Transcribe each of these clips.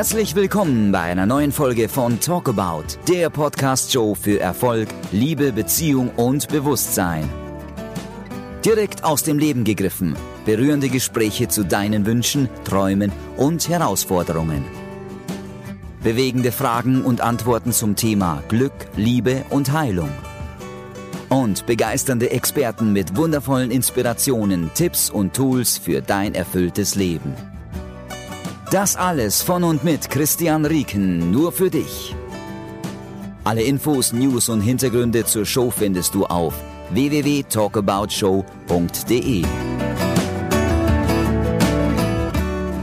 Herzlich willkommen bei einer neuen Folge von Talk About, der Podcast-Show für Erfolg, Liebe, Beziehung und Bewusstsein. Direkt aus dem Leben gegriffen, berührende Gespräche zu deinen Wünschen, Träumen und Herausforderungen. Bewegende Fragen und Antworten zum Thema Glück, Liebe und Heilung. Und begeisternde Experten mit wundervollen Inspirationen, Tipps und Tools für dein erfülltes Leben. Das alles von und mit Christian Rieken, nur für dich. Alle Infos, News und Hintergründe zur Show findest du auf www.talkaboutshow.de.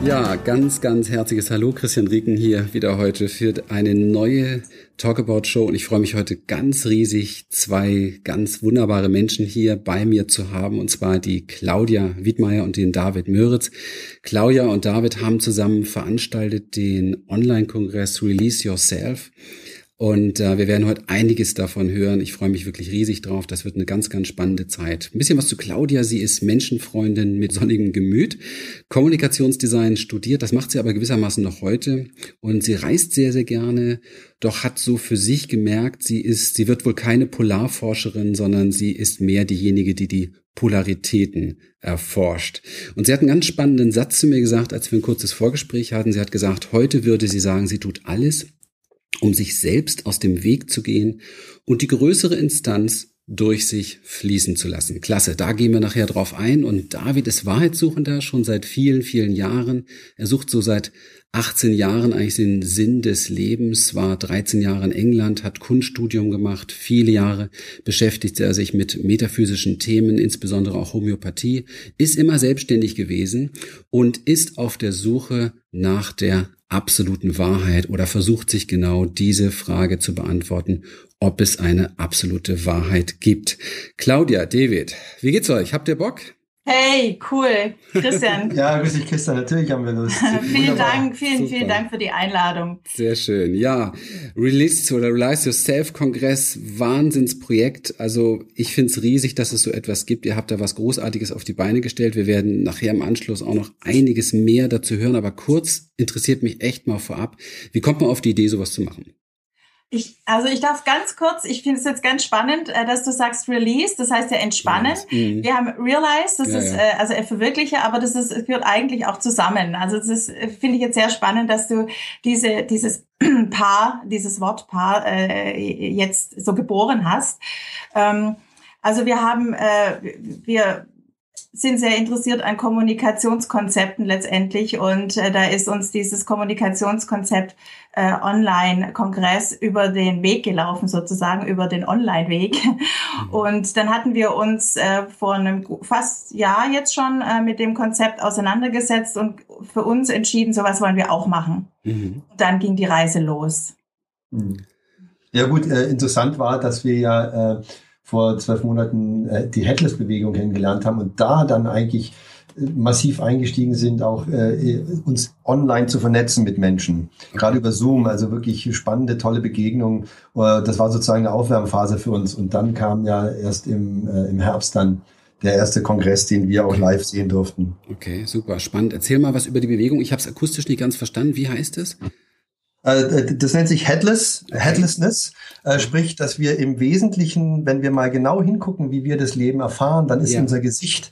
Ja, ganz, ganz herzliches Hallo, Christian Rieken hier wieder heute für eine neue Talkabout Show und ich freue mich heute ganz riesig, zwei ganz wunderbare Menschen hier bei mir zu haben und zwar die Claudia Wiedmeier und den David Möritz. Claudia und David haben zusammen veranstaltet den Online-Kongress Release Yourself. Und äh, wir werden heute einiges davon hören. Ich freue mich wirklich riesig drauf. Das wird eine ganz, ganz spannende Zeit. Ein bisschen was zu Claudia. Sie ist Menschenfreundin mit sonnigem Gemüt. Kommunikationsdesign studiert. Das macht sie aber gewissermaßen noch heute. Und sie reist sehr, sehr gerne. Doch hat so für sich gemerkt, sie ist, sie wird wohl keine Polarforscherin, sondern sie ist mehr diejenige, die die Polaritäten erforscht. Und sie hat einen ganz spannenden Satz zu mir gesagt, als wir ein kurzes Vorgespräch hatten. Sie hat gesagt, heute würde sie sagen, sie tut alles, um sich selbst aus dem Weg zu gehen und die größere Instanz durch sich fließen zu lassen. Klasse, da gehen wir nachher drauf ein. Und David ist Wahrheitssuchender schon seit vielen, vielen Jahren. Er sucht so seit 18 Jahren eigentlich den Sinn des Lebens, war 13 Jahre in England, hat Kunststudium gemacht, viele Jahre beschäftigte er sich mit metaphysischen Themen, insbesondere auch Homöopathie, ist immer selbstständig gewesen und ist auf der Suche nach der absoluten Wahrheit oder versucht sich genau diese Frage zu beantworten, ob es eine absolute Wahrheit gibt. Claudia, David, wie geht's euch? Habt ihr Bock? Hey, cool. Christian. ja, grüß dich, Christian. Natürlich haben wir Lust. vielen Dank, vielen, Super. vielen Dank für die Einladung. Sehr schön. Ja, Release oder Realize Yourself Kongress, Wahnsinnsprojekt. Also ich finde es riesig, dass es so etwas gibt. Ihr habt da was Großartiges auf die Beine gestellt. Wir werden nachher im Anschluss auch noch einiges mehr dazu hören. Aber kurz interessiert mich echt mal vorab, wie kommt man auf die Idee, sowas zu machen? Ich, also ich darf ganz kurz, ich finde es jetzt ganz spannend, äh, dass du sagst Release, das heißt ja entspannen. Mhm. Wir haben Realize, das ja, ist ja. Äh, also verwirkliche, aber das ist gehört eigentlich auch zusammen. Also das ist äh, finde ich jetzt sehr spannend, dass du diese dieses Paar, dieses Wortpaar äh, jetzt so geboren hast. Ähm, also wir haben äh, wir sind sehr interessiert an Kommunikationskonzepten letztendlich und äh, da ist uns dieses Kommunikationskonzept äh, Online-Kongress über den Weg gelaufen, sozusagen über den Online-Weg. Mhm. Und dann hatten wir uns äh, vor einem fast Jahr jetzt schon äh, mit dem Konzept auseinandergesetzt und für uns entschieden, sowas wollen wir auch machen. Mhm. Dann ging die Reise los. Mhm. Ja gut, äh, interessant war, dass wir ja äh, vor zwölf Monaten äh, die Headless-Bewegung kennengelernt haben und da dann eigentlich äh, massiv eingestiegen sind, auch äh, uns online zu vernetzen mit Menschen. Gerade über Zoom, also wirklich spannende, tolle Begegnungen. Äh, das war sozusagen eine Aufwärmphase für uns. Und dann kam ja erst im, äh, im Herbst dann der erste Kongress, den wir auch live sehen durften. Okay, super, spannend. Erzähl mal was über die Bewegung. Ich habe es akustisch nicht ganz verstanden. Wie heißt es? Äh, das nennt sich Headless, Headlessness, äh, sprich, dass wir im Wesentlichen, wenn wir mal genau hingucken, wie wir das Leben erfahren, dann ist ja. unser Gesicht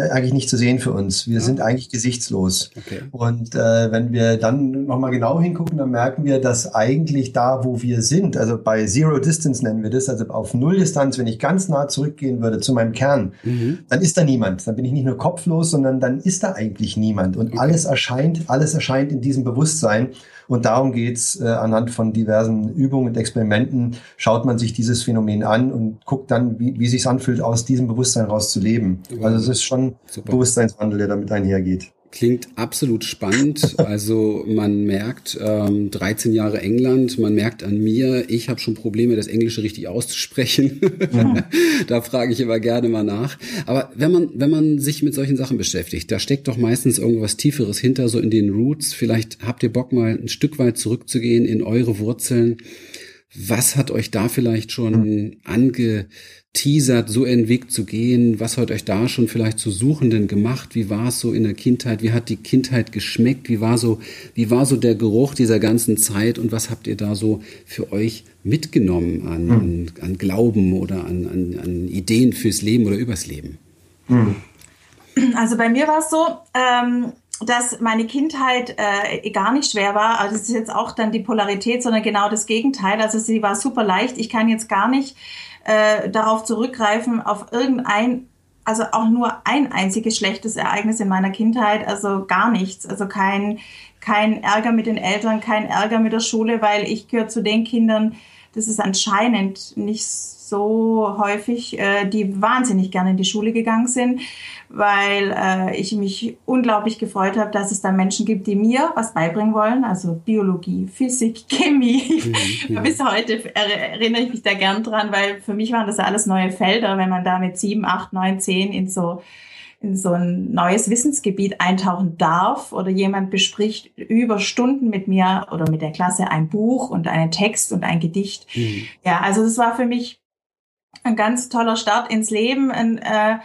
eigentlich nicht zu sehen für uns. Wir ja. sind eigentlich gesichtslos. Okay. Und äh, wenn wir dann nochmal genau hingucken, dann merken wir, dass eigentlich da, wo wir sind, also bei Zero Distance nennen wir das, also auf Nulldistanz, wenn ich ganz nah zurückgehen würde zu meinem Kern, mhm. dann ist da niemand. Dann bin ich nicht nur kopflos, sondern dann ist da eigentlich niemand. Und okay. alles erscheint, alles erscheint in diesem Bewusstsein. Und darum geht's äh, anhand von diversen Übungen und Experimenten, schaut man sich dieses Phänomen an und guckt dann, wie, wie sich anfühlt, aus diesem Bewusstsein raus zu leben. Also es ist schon Super. Bewusstseinswandel, der damit einhergeht. Klingt absolut spannend. Also man merkt, ähm, 13 Jahre England, man merkt an mir, ich habe schon Probleme, das Englische richtig auszusprechen. Mhm. da frage ich immer gerne mal nach. Aber wenn man, wenn man sich mit solchen Sachen beschäftigt, da steckt doch meistens irgendwas Tieferes hinter, so in den Roots. Vielleicht habt ihr Bock mal ein Stück weit zurückzugehen in eure Wurzeln. Was hat euch da vielleicht schon hm. angeteasert, so einen Weg zu gehen? Was hat euch da schon vielleicht zu Suchenden gemacht? Wie war es so in der Kindheit? Wie hat die Kindheit geschmeckt? Wie war so, wie war so der Geruch dieser ganzen Zeit? Und was habt ihr da so für euch mitgenommen an, hm. an, an Glauben oder an, an, an Ideen fürs Leben oder übers Leben? Hm. Also bei mir war es so, ähm, dass meine Kindheit äh, gar nicht schwer war. Also es ist jetzt auch dann die Polarität, sondern genau das Gegenteil. Also sie war super leicht. Ich kann jetzt gar nicht äh, darauf zurückgreifen, auf irgendein, also auch nur ein einziges schlechtes Ereignis in meiner Kindheit. Also gar nichts. Also kein, kein Ärger mit den Eltern, kein Ärger mit der Schule, weil ich gehöre zu den Kindern, das ist anscheinend nicht so häufig, äh, die wahnsinnig gerne in die Schule gegangen sind, weil äh, ich mich unglaublich gefreut habe, dass es da Menschen gibt, die mir was beibringen wollen, also Biologie, Physik, Chemie. Mhm, ja. Bis heute erinnere ich mich da gern dran, weil für mich waren das alles neue Felder, wenn man da mit sieben, acht, neun, zehn in so in so ein neues Wissensgebiet eintauchen darf oder jemand bespricht über Stunden mit mir oder mit der Klasse ein Buch und einen Text und ein Gedicht. Mhm. Ja, also das war für mich ein ganz toller Start ins Leben. Ein, äh,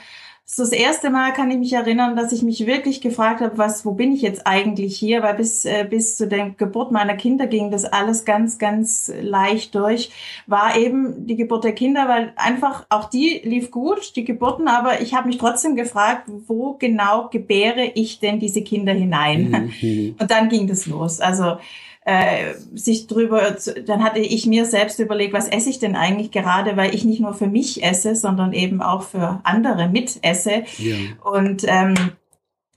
so das erste Mal kann ich mich erinnern, dass ich mich wirklich gefragt habe, was, wo bin ich jetzt eigentlich hier? Weil bis, äh, bis zu der Geburt meiner Kinder ging das alles ganz, ganz leicht durch. War eben die Geburt der Kinder, weil einfach auch die lief gut, die Geburten, aber ich habe mich trotzdem gefragt, wo genau gebäre ich denn diese Kinder hinein? Mhm. Und dann ging das los. Also äh, sich drüber, dann hatte ich mir selbst überlegt, was esse ich denn eigentlich gerade, weil ich nicht nur für mich esse, sondern eben auch für andere mitesse. Ja. Und ähm,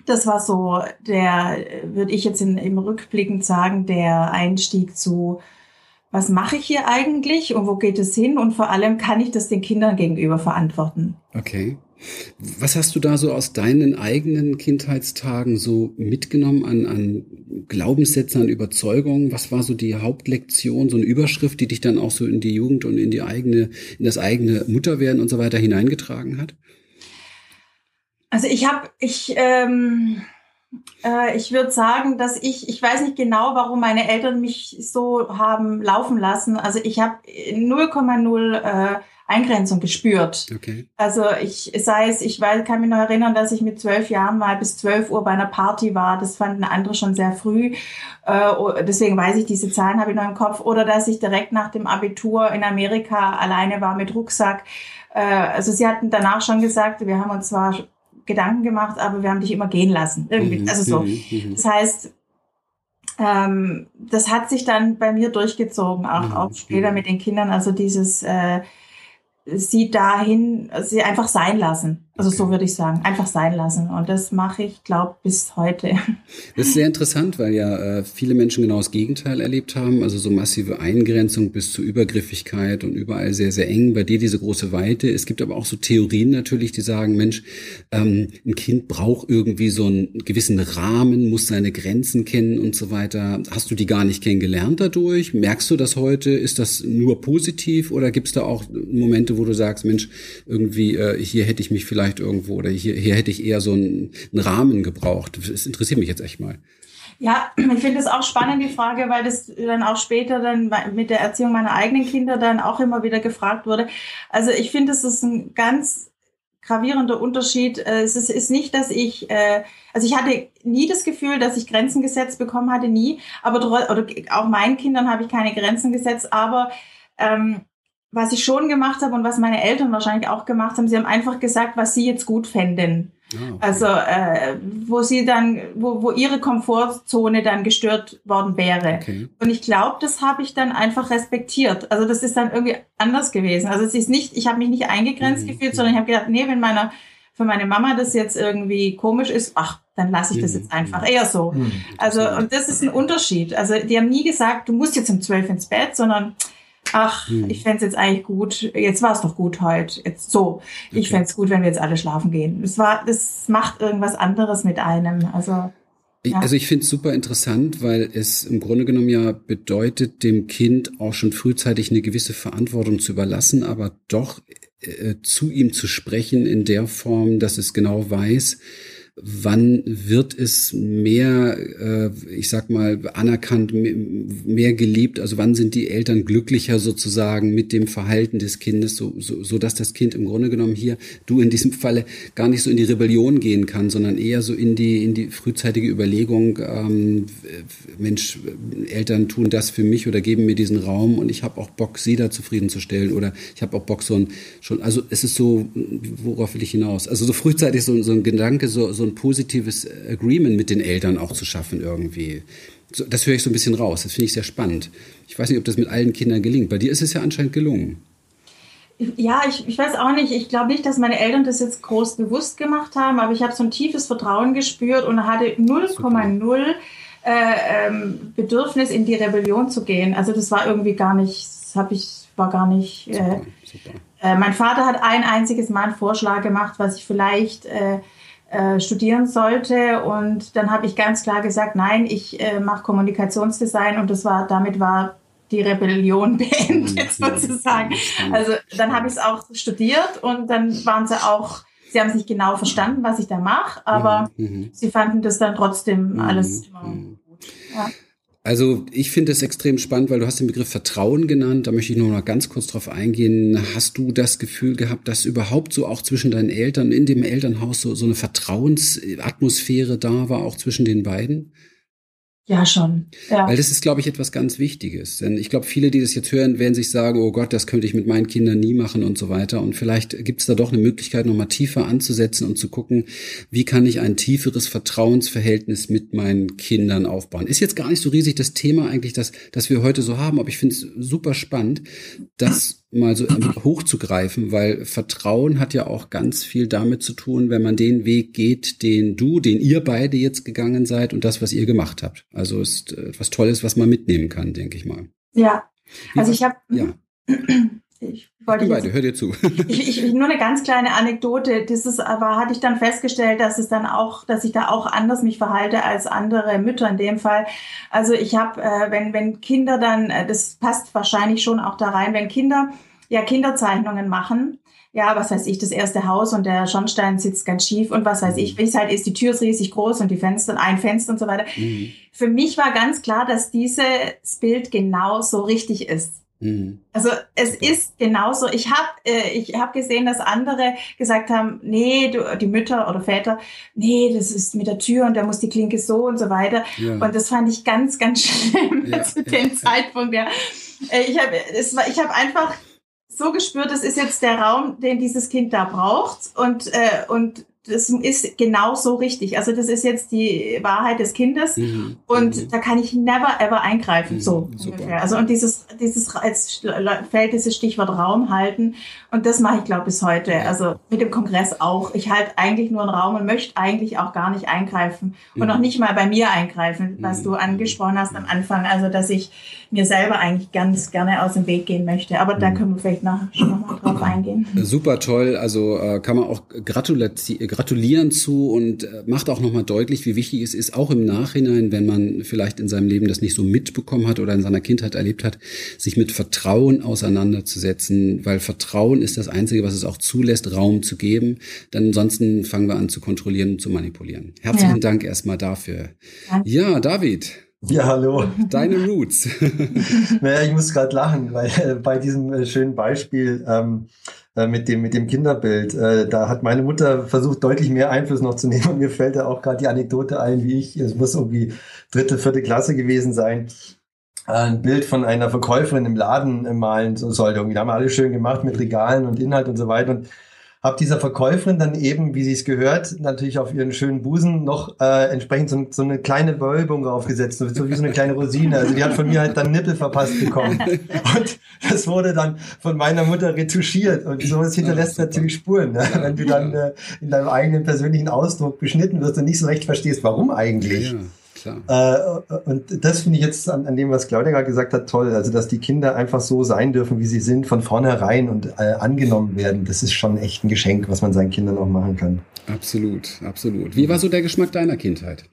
das war so der, würde ich jetzt in, im Rückblickend sagen, der Einstieg zu, was mache ich hier eigentlich und wo geht es hin und vor allem kann ich das den Kindern gegenüber verantworten. Okay. Was hast du da so aus deinen eigenen Kindheitstagen so mitgenommen an, an Glaubenssätzen, an Überzeugungen? Was war so die Hauptlektion, so eine Überschrift, die dich dann auch so in die Jugend und in die eigene, in das eigene Mutterwerden und so weiter hineingetragen hat? Also ich habe, ich, ähm, äh, ich würde sagen, dass ich, ich weiß nicht genau, warum meine Eltern mich so haben laufen lassen. Also ich habe 0,0 äh, Eingrenzung gespürt. Okay. Also ich sei es, ich weiß, kann mich noch erinnern, dass ich mit zwölf Jahren mal bis zwölf Uhr bei einer Party war. Das fanden andere schon sehr früh. Äh, deswegen weiß ich, diese Zahlen habe ich noch im Kopf. Oder dass ich direkt nach dem Abitur in Amerika alleine war mit Rucksack. Äh, also sie hatten danach schon gesagt, wir haben uns zwar Gedanken gemacht, aber wir haben dich immer gehen lassen. Irgendwie. Mhm. Also so. Mhm. mhm. Das heißt, ähm, das hat sich dann bei mir durchgezogen, auch, mhm. auch später mit den Kindern. Also dieses äh, sie dahin, sie einfach sein lassen. Also okay. so würde ich sagen, einfach sein lassen. Und das mache ich, glaube bis heute. Das ist sehr interessant, weil ja äh, viele Menschen genau das Gegenteil erlebt haben. Also so massive Eingrenzung bis zur Übergriffigkeit und überall sehr, sehr eng. Bei dir diese große Weite. Es gibt aber auch so Theorien natürlich, die sagen, Mensch, ähm, ein Kind braucht irgendwie so einen gewissen Rahmen, muss seine Grenzen kennen und so weiter. Hast du die gar nicht kennengelernt dadurch? Merkst du das heute? Ist das nur positiv oder gibt es da auch Momente, wo du sagst, Mensch, irgendwie äh, hier hätte ich mich vielleicht vielleicht irgendwo oder hier, hier hätte ich eher so einen, einen Rahmen gebraucht. Das interessiert mich jetzt echt mal. Ja, ich finde es auch spannend, die Frage, weil das dann auch später dann mit der Erziehung meiner eigenen Kinder dann auch immer wieder gefragt wurde. Also ich finde, es ist ein ganz gravierender Unterschied. Äh, es ist, nicht, dass ich, äh, also ich hatte nie das Gefühl, dass ich Grenzen gesetzt bekommen hatte, nie. Aber oder auch meinen Kindern habe ich keine Grenzen gesetzt. Aber ähm, was ich schon gemacht habe und was meine Eltern wahrscheinlich auch gemacht haben, sie haben einfach gesagt, was sie jetzt gut fänden. Oh, okay. Also äh, wo sie dann, wo, wo ihre Komfortzone dann gestört worden wäre. Okay. Und ich glaube, das habe ich dann einfach respektiert. Also das ist dann irgendwie anders gewesen. Also es ist nicht, ich habe mich nicht eingegrenzt mhm. gefühlt, sondern ich habe gedacht, nee, wenn meiner für meine Mama das jetzt irgendwie komisch ist, ach, dann lasse ich das jetzt mhm. einfach eher so. Mhm. Also und das ist ein Unterschied. Also die haben nie gesagt, du musst jetzt um zwölf ins Bett, sondern ach, hm. ich fände jetzt eigentlich gut, jetzt war es doch gut heute, jetzt so, okay. ich fände gut, wenn wir jetzt alle schlafen gehen. Es war, das macht irgendwas anderes mit einem, also. Ja. Also ich finde es super interessant, weil es im Grunde genommen ja bedeutet, dem Kind auch schon frühzeitig eine gewisse Verantwortung zu überlassen, aber doch äh, zu ihm zu sprechen in der Form, dass es genau weiß, wann wird es mehr, äh, ich sag mal, anerkannt, mehr geliebt? Also wann sind die Eltern glücklicher sozusagen mit dem Verhalten des Kindes, so, so, so dass das Kind im Grunde genommen hier, du in diesem Falle, gar nicht so in die Rebellion gehen kann, sondern eher so in die, in die frühzeitige Überlegung, ähm, Mensch, Eltern tun das für mich oder geben mir diesen Raum und ich habe auch Bock, sie da zufriedenzustellen oder ich habe auch Bock, so ein, schon, also es ist so, worauf will ich hinaus? Also so frühzeitig so, so ein Gedanke, so, so ein positives Agreement mit den Eltern auch zu schaffen irgendwie. So, das höre ich so ein bisschen raus. Das finde ich sehr spannend. Ich weiß nicht, ob das mit allen Kindern gelingt. Bei dir ist es ja anscheinend gelungen. Ja, ich, ich weiß auch nicht. Ich glaube nicht, dass meine Eltern das jetzt groß bewusst gemacht haben, aber ich habe so ein tiefes Vertrauen gespürt und hatte 0,0 äh, ähm, Bedürfnis, in die Rebellion zu gehen. Also das war irgendwie gar nicht, das habe ich, war gar nicht. Äh, super, super. Äh, mein Vater hat ein einziges Mal einen Vorschlag gemacht, was ich vielleicht äh, studieren sollte. Und dann habe ich ganz klar gesagt, nein, ich äh, mache Kommunikationsdesign und das war, damit war die Rebellion beendet mhm. sozusagen. Also dann habe ich es auch studiert und dann waren sie auch, sie haben es nicht genau verstanden, was ich da mache, aber mhm. mhm. sie fanden das dann trotzdem alles immer gut. Ja. Also ich finde es extrem spannend, weil du hast den Begriff Vertrauen genannt. Da möchte ich nur noch ganz kurz drauf eingehen. Hast du das Gefühl gehabt, dass überhaupt so auch zwischen deinen Eltern in dem Elternhaus so, so eine Vertrauensatmosphäre da war, auch zwischen den beiden? Ja, schon. Ja. Weil das ist, glaube ich, etwas ganz Wichtiges. Denn ich glaube, viele, die das jetzt hören, werden sich sagen, oh Gott, das könnte ich mit meinen Kindern nie machen und so weiter. Und vielleicht gibt es da doch eine Möglichkeit, nochmal tiefer anzusetzen und zu gucken, wie kann ich ein tieferes Vertrauensverhältnis mit meinen Kindern aufbauen. Ist jetzt gar nicht so riesig das Thema eigentlich, das, das wir heute so haben, aber ich finde es super spannend, dass mal so hochzugreifen, weil Vertrauen hat ja auch ganz viel damit zu tun, wenn man den Weg geht, den du, den ihr beide jetzt gegangen seid und das, was ihr gemacht habt. Also ist etwas Tolles, was man mitnehmen kann, denke ich mal. Ja, also ich habe ja. Ich wollte beide, jetzt, hör dir zu. Ich, ich, nur eine ganz kleine Anekdote. Das ist aber, hatte ich dann festgestellt, dass es dann auch, dass ich da auch anders mich verhalte als andere Mütter in dem Fall. Also ich habe, äh, wenn, wenn Kinder dann, äh, das passt wahrscheinlich schon auch da rein, wenn Kinder ja Kinderzeichnungen machen, ja, was weiß ich, das erste Haus und der Schornstein sitzt ganz schief und was weiß ich, wie es halt ist, die Tür ist riesig groß und die Fenster, ein Fenster und so weiter. Mhm. Für mich war ganz klar, dass dieses Bild genau so richtig ist. Mhm. Also es ist genauso. Ich habe äh, ich hab gesehen, dass andere gesagt haben, nee, du, die Mütter oder Väter, nee, das ist mit der Tür und da muss die Klinke so und so weiter. Ja. Und das fand ich ganz, ganz schlimm ja. zu dem ja. Zeitpunkt. Ja. Äh, ich habe ich hab einfach so gespürt, das ist jetzt der Raum, den dieses Kind da braucht und, äh, und das ist genau so richtig. Also das ist jetzt die Wahrheit des Kindes mhm. und mhm. da kann ich never ever eingreifen. Mhm. So ungefähr. Also und dieses dieses als fällt dieses Stichwort Raum halten und das mache ich glaube bis heute. Also mit dem Kongress auch. Ich halte eigentlich nur einen Raum und möchte eigentlich auch gar nicht eingreifen und noch mhm. nicht mal bei mir eingreifen, was mhm. du angesprochen hast am Anfang. Also dass ich mir selber eigentlich ganz gerne aus dem Weg gehen möchte. Aber da können wir vielleicht nachher schon nochmal drauf eingehen. Super toll. Also äh, kann man auch gratulati gratulieren zu und äh, macht auch nochmal deutlich, wie wichtig es ist, auch im Nachhinein, wenn man vielleicht in seinem Leben das nicht so mitbekommen hat oder in seiner Kindheit erlebt hat, sich mit Vertrauen auseinanderzusetzen, weil Vertrauen ist das Einzige, was es auch zulässt, Raum zu geben. Denn ansonsten fangen wir an zu kontrollieren und zu manipulieren. Herzlichen ja. Dank erstmal dafür. Ja, ja David. Ja, hallo. Deine Roots. naja, ich muss gerade lachen, weil äh, bei diesem äh, schönen Beispiel ähm, äh, mit dem, mit dem Kinderbild. Äh, da hat meine Mutter versucht, deutlich mehr Einfluss noch zu nehmen. Und mir fällt da auch gerade die Anekdote ein, wie ich, es muss irgendwie dritte, vierte Klasse gewesen sein, äh, ein Bild von einer Verkäuferin im Laden malen sollte. Irgendwie, haben wir alles schön gemacht mit Regalen und Inhalt und so weiter. Und habe dieser Verkäuferin dann eben, wie sie es gehört, natürlich auf ihren schönen Busen noch äh, entsprechend so, so eine kleine Wölbung draufgesetzt, so wie so eine kleine Rosine. Also die hat von mir halt dann Nippel verpasst bekommen. Und das wurde dann von meiner Mutter retuschiert. Und sowas hinterlässt natürlich Spuren, ne? wenn du dann äh, in deinem eigenen persönlichen Ausdruck beschnitten wirst und nicht so recht verstehst, warum eigentlich. Ja. Klar. Äh, und das finde ich jetzt an, an, dem, was Claudia gerade gesagt hat, toll. Also, dass die Kinder einfach so sein dürfen, wie sie sind, von vornherein und äh, angenommen werden. Das ist schon echt ein Geschenk, was man seinen Kindern auch machen kann. Absolut, absolut. Wie war so der Geschmack deiner Kindheit?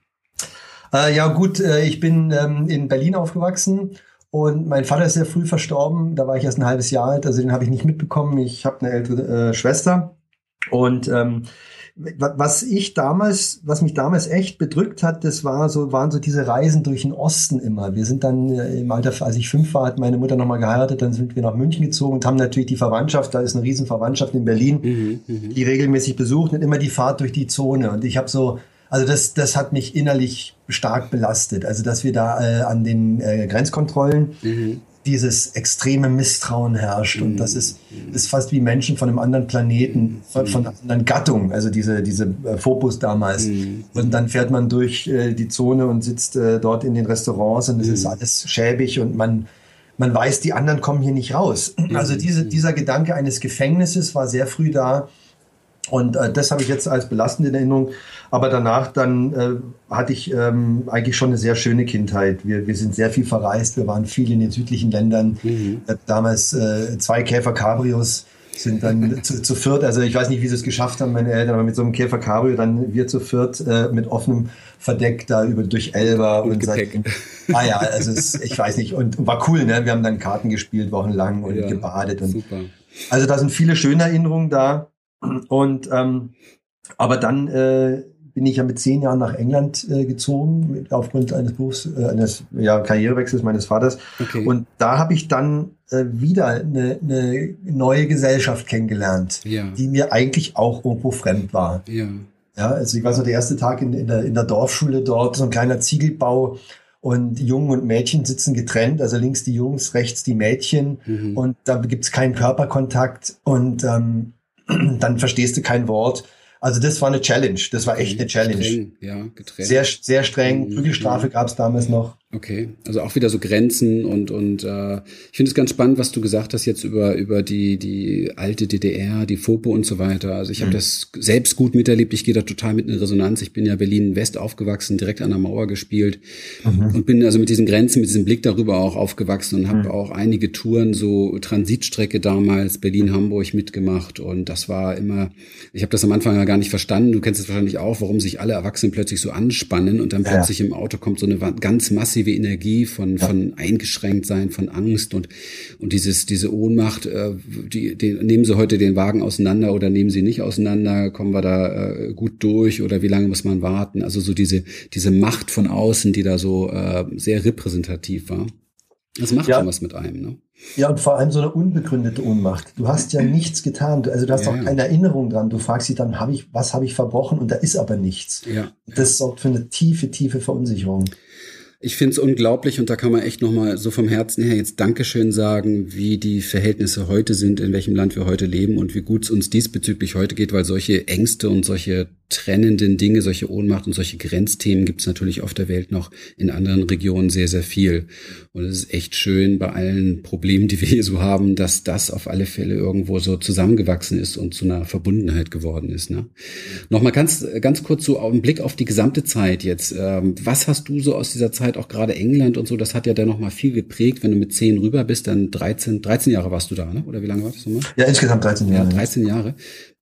Äh, ja, gut, äh, ich bin ähm, in Berlin aufgewachsen und mein Vater ist sehr früh verstorben. Da war ich erst ein halbes Jahr alt, also den habe ich nicht mitbekommen. Ich habe eine ältere äh, Schwester Und ähm, was ich damals, was mich damals echt bedrückt hat, das war so, waren so diese Reisen durch den Osten immer. Wir sind dann äh, im Alter, als ich fünf war, hat meine Mutter nochmal geheiratet, dann sind wir nach München gezogen und haben natürlich die Verwandtschaft, da ist eine riesen Verwandtschaft in Berlin, mhm, mhm. die regelmäßig besucht und immer die Fahrt durch die Zone. Und ich habe so, also das, das hat mich innerlich stark belastet. Also dass wir da äh, an den äh, Grenzkontrollen mhm dieses extreme Misstrauen herrscht. Und das ist, ist fast wie Menschen von einem anderen Planeten, von, von einer anderen Gattung, also diese, diese äh, Phobos damals. Und dann fährt man durch äh, die Zone und sitzt äh, dort in den Restaurants und es ist alles schäbig und man, man weiß, die anderen kommen hier nicht raus. Also diese, dieser Gedanke eines Gefängnisses war sehr früh da. Und äh, das habe ich jetzt als belastende Erinnerung. Aber danach dann äh, hatte ich ähm, eigentlich schon eine sehr schöne Kindheit. Wir, wir sind sehr viel verreist, wir waren viel in den südlichen Ländern. Mhm. Äh, damals äh, zwei Käfer Cabrios sind dann zu, zu viert. Also ich weiß nicht, wie sie es geschafft haben, meine Eltern, aber mit so einem Käfer Cabrio dann wir zu viert äh, mit offenem Verdeck da über durch Elba und, und seit, ah ja, also es, ich weiß nicht und war cool, ne? Wir haben dann Karten gespielt wochenlang und ja, gebadet und super. also da sind viele schöne Erinnerungen da und ähm, aber dann äh, bin ich ja mit zehn Jahren nach England äh, gezogen, aufgrund eines Berufs, äh, eines ja, Karrierewechsels meines Vaters. Okay. Und da habe ich dann äh, wieder eine, eine neue Gesellschaft kennengelernt, ja. die mir eigentlich auch irgendwo fremd war. Ja. Ja, also ich war so der erste Tag in, in, der, in der Dorfschule dort, so ein kleiner Ziegelbau und Jungen und Mädchen sitzen getrennt, also links die Jungs, rechts die Mädchen mhm. und da gibt's keinen Körperkontakt und ähm, dann verstehst du kein Wort. Also das war eine Challenge. Das war echt eine Challenge. Streng, ja, getrennt. Sehr, sehr streng. Mhm. Prügelstrafe mhm. gab es damals noch. Okay, also auch wieder so Grenzen und und äh, ich finde es ganz spannend, was du gesagt hast jetzt über über die die alte DDR, die FOPO und so weiter. Also ich habe mhm. das selbst gut miterlebt. Ich gehe da total mit in Resonanz. Ich bin ja Berlin West aufgewachsen, direkt an der Mauer gespielt mhm. und bin also mit diesen Grenzen, mit diesem Blick darüber auch aufgewachsen und habe mhm. auch einige Touren so Transitstrecke damals Berlin Hamburg mitgemacht und das war immer. Ich habe das am Anfang ja gar nicht verstanden. Du kennst es wahrscheinlich auch, warum sich alle Erwachsenen plötzlich so anspannen und dann plötzlich ja. im Auto kommt so eine ganz massive massive Energie von, ja. von Eingeschränktsein, von Angst und, und dieses, diese Ohnmacht, äh, die, die, nehmen Sie heute den Wagen auseinander oder nehmen Sie nicht auseinander, kommen wir da äh, gut durch oder wie lange muss man warten? Also so diese, diese Macht von außen, die da so äh, sehr repräsentativ war. Das macht ja. schon was mit einem, ne? Ja, und vor allem so eine unbegründete Ohnmacht. Du hast ja nichts getan. Also du hast ja, auch keine Erinnerung dran. Du fragst dich dann, hab ich, was habe ich verbrochen? Und da ist aber nichts. Ja. Das sorgt für eine tiefe, tiefe Verunsicherung. Ich finde es unglaublich und da kann man echt nochmal so vom Herzen her jetzt Dankeschön sagen, wie die Verhältnisse heute sind, in welchem Land wir heute leben und wie gut es uns diesbezüglich heute geht, weil solche Ängste und solche trennenden Dinge, solche Ohnmacht und solche Grenzthemen gibt es natürlich auf der Welt noch in anderen Regionen sehr, sehr viel. Und es ist echt schön bei allen Problemen, die wir hier so haben, dass das auf alle Fälle irgendwo so zusammengewachsen ist und zu einer Verbundenheit geworden ist. Ne? Nochmal ganz, ganz kurz so einen Blick auf die gesamte Zeit jetzt. Ähm, was hast du so aus dieser Zeit, auch gerade England und so, das hat ja dann nochmal viel geprägt. Wenn du mit zehn rüber bist, dann 13, 13 Jahre warst du da, ne? oder wie lange war das nochmal? Ja, insgesamt 13 Jahre. Ja, 13 Jahre